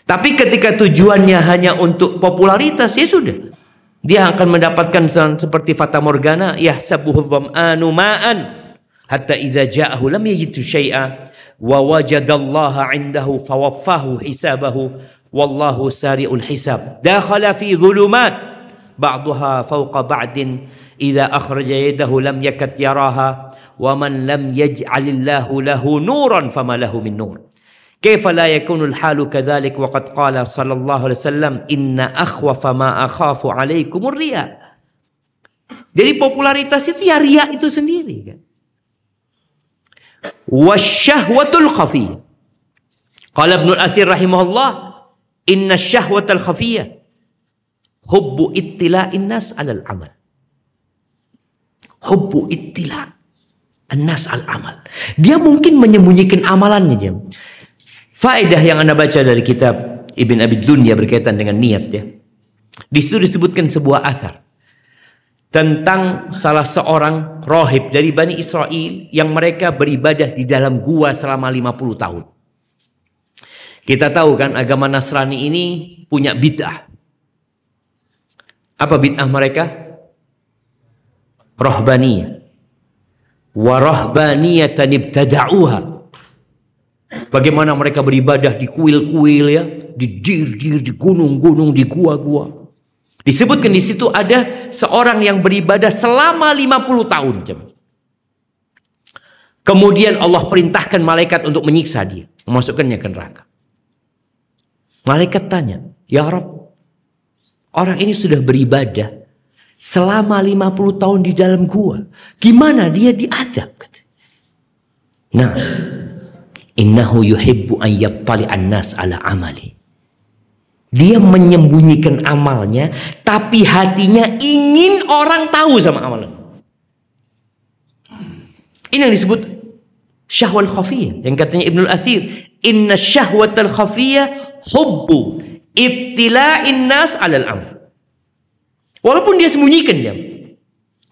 Tapi ketika tujuannya hanya untuk popularitas, ya sudah. Dia akan mendapatkan seperti Fata Morgana, yahsabuhu dham'anu ma'an hatta idza ja'ahu lam yajidu syai'a wa wajadallaha indahu fawaffahu hisabahu wallahu sari'ul hisab. Dakhala fi dhulumat ba'daha fawqa ba'din idza akhraja yadahu lam yakat yaraha wa man lam yaj'alillahu lahu nuran fama min nur Kaifa la yakunul halu kadzalik wa qad qala sallallahu alaihi wasallam inna akhwafa ma akhafu alaikumur riya. Jadi popularitas itu ya riya itu sendiri kan. Wasyahwatul khafiyah. Qala Ibnu Athir rahimahullah, inna syahwatal khafiyah hubbu ittila'in nas 'alal amal. Hubbu ittila' an-nas al-amal. Dia mungkin menyembunyikan amalannya, Jam. Faedah yang Anda baca dari kitab Ibn Abi Dunya berkaitan dengan niat ya. Di situ disebutkan sebuah athar tentang salah seorang rohib dari Bani Israel yang mereka beribadah di dalam gua selama 50 tahun. Kita tahu kan agama Nasrani ini punya bid'ah. Apa bid'ah mereka? Rohbaniyah. Wa rohbaniyatan. Bagaimana mereka beribadah di kuil-kuil ya, di dir-dir, di gunung-gunung, di gua-gua. Disebutkan di situ ada seorang yang beribadah selama 50 tahun. Kemudian Allah perintahkan malaikat untuk menyiksa dia. Memasukkannya ke neraka. Malaikat tanya, Ya Rob, orang ini sudah beribadah selama 50 tahun di dalam gua. Gimana dia diadab? Nah, innahu yuhibbu an yattali an-nas ala amali. Dia menyembunyikan amalnya, tapi hatinya ingin orang tahu sama amalnya. Ini yang disebut syahwal khafiyah. Yang katanya Ibnul Athir, inna syahwatal khafiyah hubbu ibtila'in nas alal amal. Walaupun dia sembunyikan dia.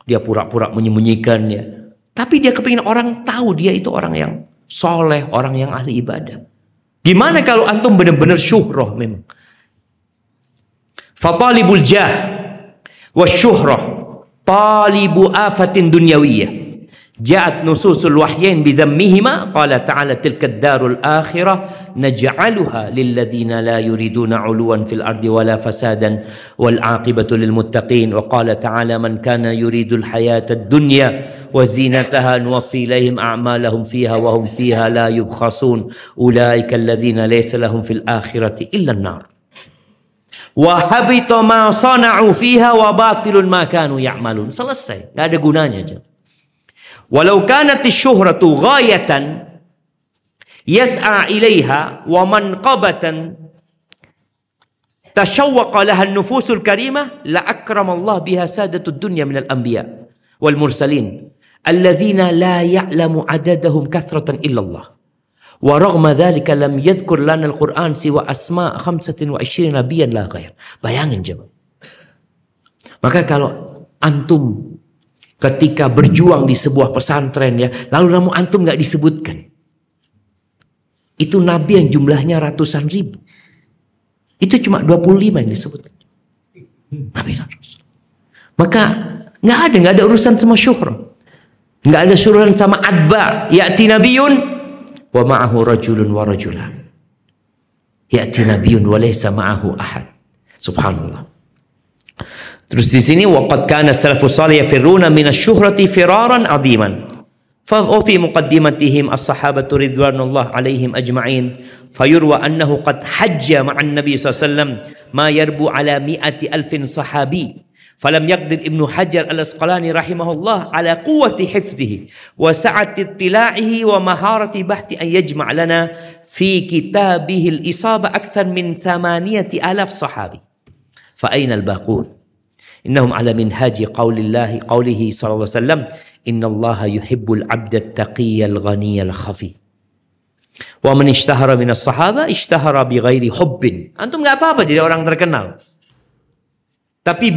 Dia pura-pura menyembunyikannya. Tapi dia kepingin orang tahu dia itu orang yang soleh, orang yang ahli ibadah. Gimana kalau antum benar-benar syuhroh memang. Fatalibul jah wa syuhrah talibu afatin dunyawiyah. جاءت نصوص الوحيين بذمهما قال تعالى تلك الدار الآخرة نجعلها للذين لا يريدون علوا في الأرض ولا فسادا والعاقبة للمتقين وقال تعالى من كان يريد الحياة الدنيا وزينتها نوفي إليهم أعمالهم فيها وهم فيها لا يبخسون أولئك الذين ليس لهم في الآخرة إلا النار ma sana'u fiha wa batilun ma kanu ya'malun. Selesai. Gak ada gunanya. Aja. Walau kanat syuhratu ghayatan yas'a ilaiha wa manqabatan tashawwaqa laha nufusul karimah la akramallah biha sadatud dunya minal anbiya wal mursalin alladhina la ya'lamu adadahum kathratan illallah Wa raghma dzalika lam yadhkur lana al-Qur'an siwa asma 25 nabiyan la ghair. Bayangin coba. Maka kalau antum ketika berjuang di sebuah pesantren ya, lalu namun antum nggak disebutkan. Itu nabi yang jumlahnya ratusan ribu. Itu cuma 25 yang disebutkan. Nabi dan. Maka nggak ada, nggak ada urusan sama syuhra. Nggak ada suruhan sama adba. Ya'ti nabiyun wa ma'ahu rajulun wa rajulan ya'ti nabiyyun wa laysa ma'ahu ahad subhanallah terus di sini waqad kana salafus salih yafirruna min asy-syuhrati مقدمتهم الصحابة رضوان الله عليهم أجمعين فيروى أنه قد حج مع النبي صلى الله عليه وسلم ما يربو على مئة ألف صحابي. فلم يقدر ابن حجر الأسقلاني رحمه الله على قوة حفظه وسعة اطلاعه ومهارة بحث أن يجمع لنا في كتابه الإصابة أكثر من ثمانية آلاف صحابي. فأين الباقون؟ إنهم على منهاج قول الله قوله صلى الله عليه وسلم إن الله يحب العبد التقي الغني الخفي. ومن اشتهر من الصحابة اشتهر بغير حب أنتم nggak apa-apa jadi orang terkenal. Tapi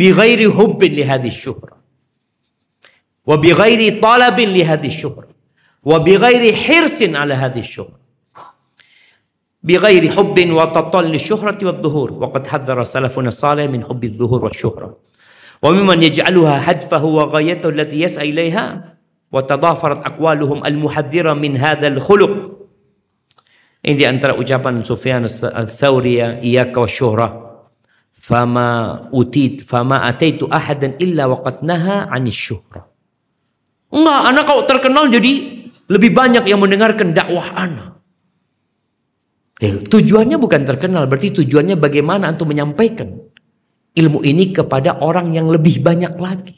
syuhra. Wa bighairi talabin li hadhihi syuhra. Wa bighairi hirsin ala hadhihi syuhra. بغير حب وتطل الشهرة والظهور وقد حذر سلفنا الصالح من حب الظهور والشهرة wa mimman yaj'aluha hadfahu wa ghayatuhu allati yas'a ilaiha wa tadafarat aqwaluhum al-muhadhdhira min hadzal khuluq ini di antara ucapan Sufyan al-Thawri ya, fama utit fama ataitu anak kau terkenal jadi lebih banyak yang mendengarkan dakwah anak. Eh, tujuannya bukan terkenal, berarti tujuannya bagaimana untuk menyampaikan ilmu ini kepada orang yang lebih banyak lagi.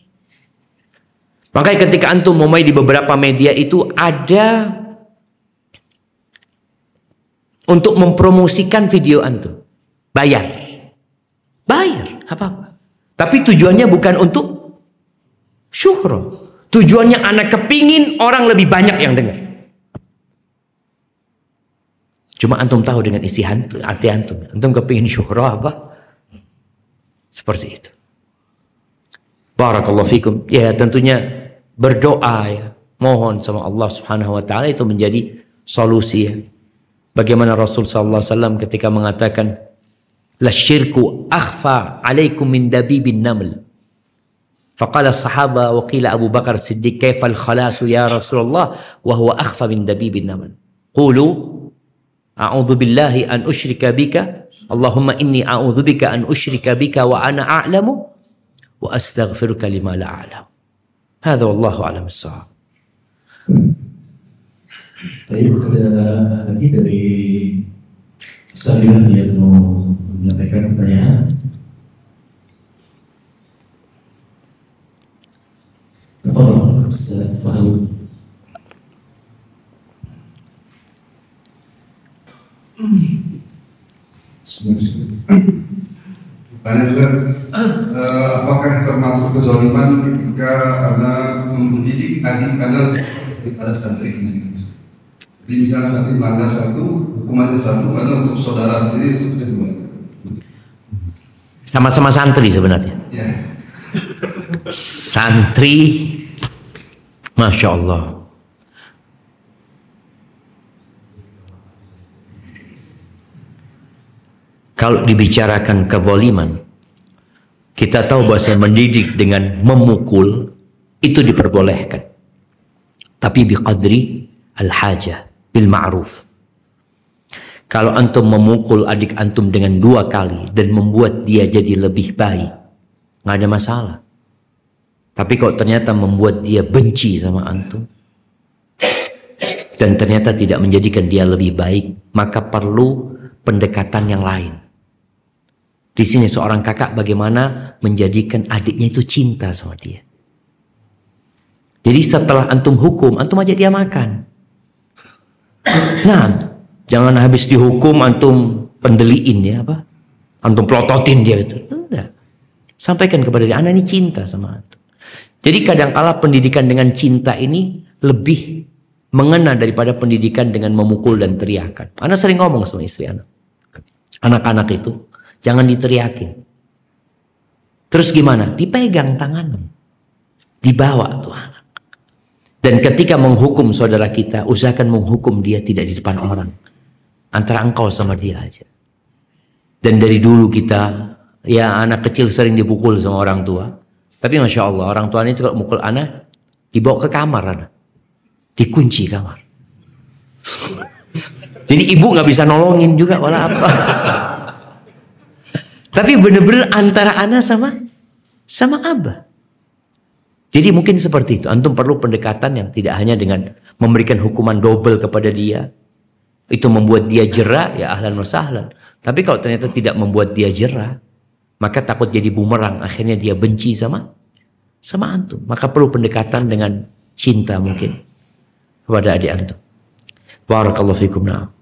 Makanya ketika antum memulai di beberapa media itu ada untuk mempromosikan video antum. Bayar. Bayar, apa-apa. Tapi tujuannya bukan untuk syuhro. Tujuannya anak kepingin orang lebih banyak yang dengar. Cuma antum tahu dengan isi hantu, arti antum. Antum kepingin syuhro apa? Seperti itu. Barakallahu fikum. Ya tentunya berdoa ya. Mohon sama Allah subhanahu wa ta'ala itu menjadi solusi ya. Bagaimana Rasul sallallahu alaihi wasallam ketika mengatakan la syirku akhfa alaikum min dabibin naml. Faqala sahaba wa qila Abu Bakar Siddiq kaifa al-khalasu ya Rasulullah wa huwa akhfa min dabibin naml. Qulu a'udzu billahi an usyrika bika Allahumma inni a'udzu bika an usyrika bika wa ana a'lamu wa astaghfiruka lima la a'lam. Hadza wallahu a'lam bissawab. Baik, ada lagi dari Sabilah yang mau menyampaikan pertanyaan. Tafadhol, Ustaz Fahmi. Tanya Ustaz, eh, apakah termasuk kezaliman ketika anak mendidik adik anak ada santri Jadi misalnya santri melanggar satu, hukumannya satu, karena untuk saudara sendiri itu kedua. Sama-sama santri sebenarnya. Ya, Santri, masya Allah. Kalau dibicarakan kezaliman, kita tahu bahwa mendidik dengan memukul itu diperbolehkan. Tapi biqadri al-hajah bil ma'ruf. Kalau antum memukul adik antum dengan dua kali dan membuat dia jadi lebih baik, nggak ada masalah. Tapi kalau ternyata membuat dia benci sama antum dan ternyata tidak menjadikan dia lebih baik, maka perlu pendekatan yang lain. Di sini seorang kakak bagaimana menjadikan adiknya itu cinta sama dia. Jadi setelah antum hukum, antum ajak dia makan. Nah, jangan habis dihukum antum pendeliin ya apa? Antum pelototin dia itu. Enggak. Sampaikan kepada dia, anak ini cinta sama antum. Jadi kadangkala pendidikan dengan cinta ini lebih mengena daripada pendidikan dengan memukul dan teriakan. Anak sering ngomong sama istri anak. Anak-anak itu jangan diteriakin. Terus gimana? Dipegang tangannya. Dibawa tuh anak. Dan ketika menghukum saudara kita, usahakan menghukum dia tidak di depan orang. Antara engkau sama dia aja. Dan dari dulu kita, ya anak kecil sering dipukul sama orang tua. Tapi Masya Allah, orang tua itu kalau mukul anak, dibawa ke kamar anak. Dikunci kamar. <laughs> Jadi ibu nggak bisa nolongin juga wala apa. <laughs> Tapi bener-bener antara anak sama sama abah. Jadi mungkin seperti itu. Antum perlu pendekatan yang tidak hanya dengan memberikan hukuman double kepada dia, itu membuat dia jerah, ya ahlan wa sahlan. Tapi kalau ternyata tidak membuat dia jerah, maka takut jadi bumerang, akhirnya dia benci sama sama antum. Maka perlu pendekatan dengan cinta mungkin kepada adik antum. Barakallahu fikum. Nah.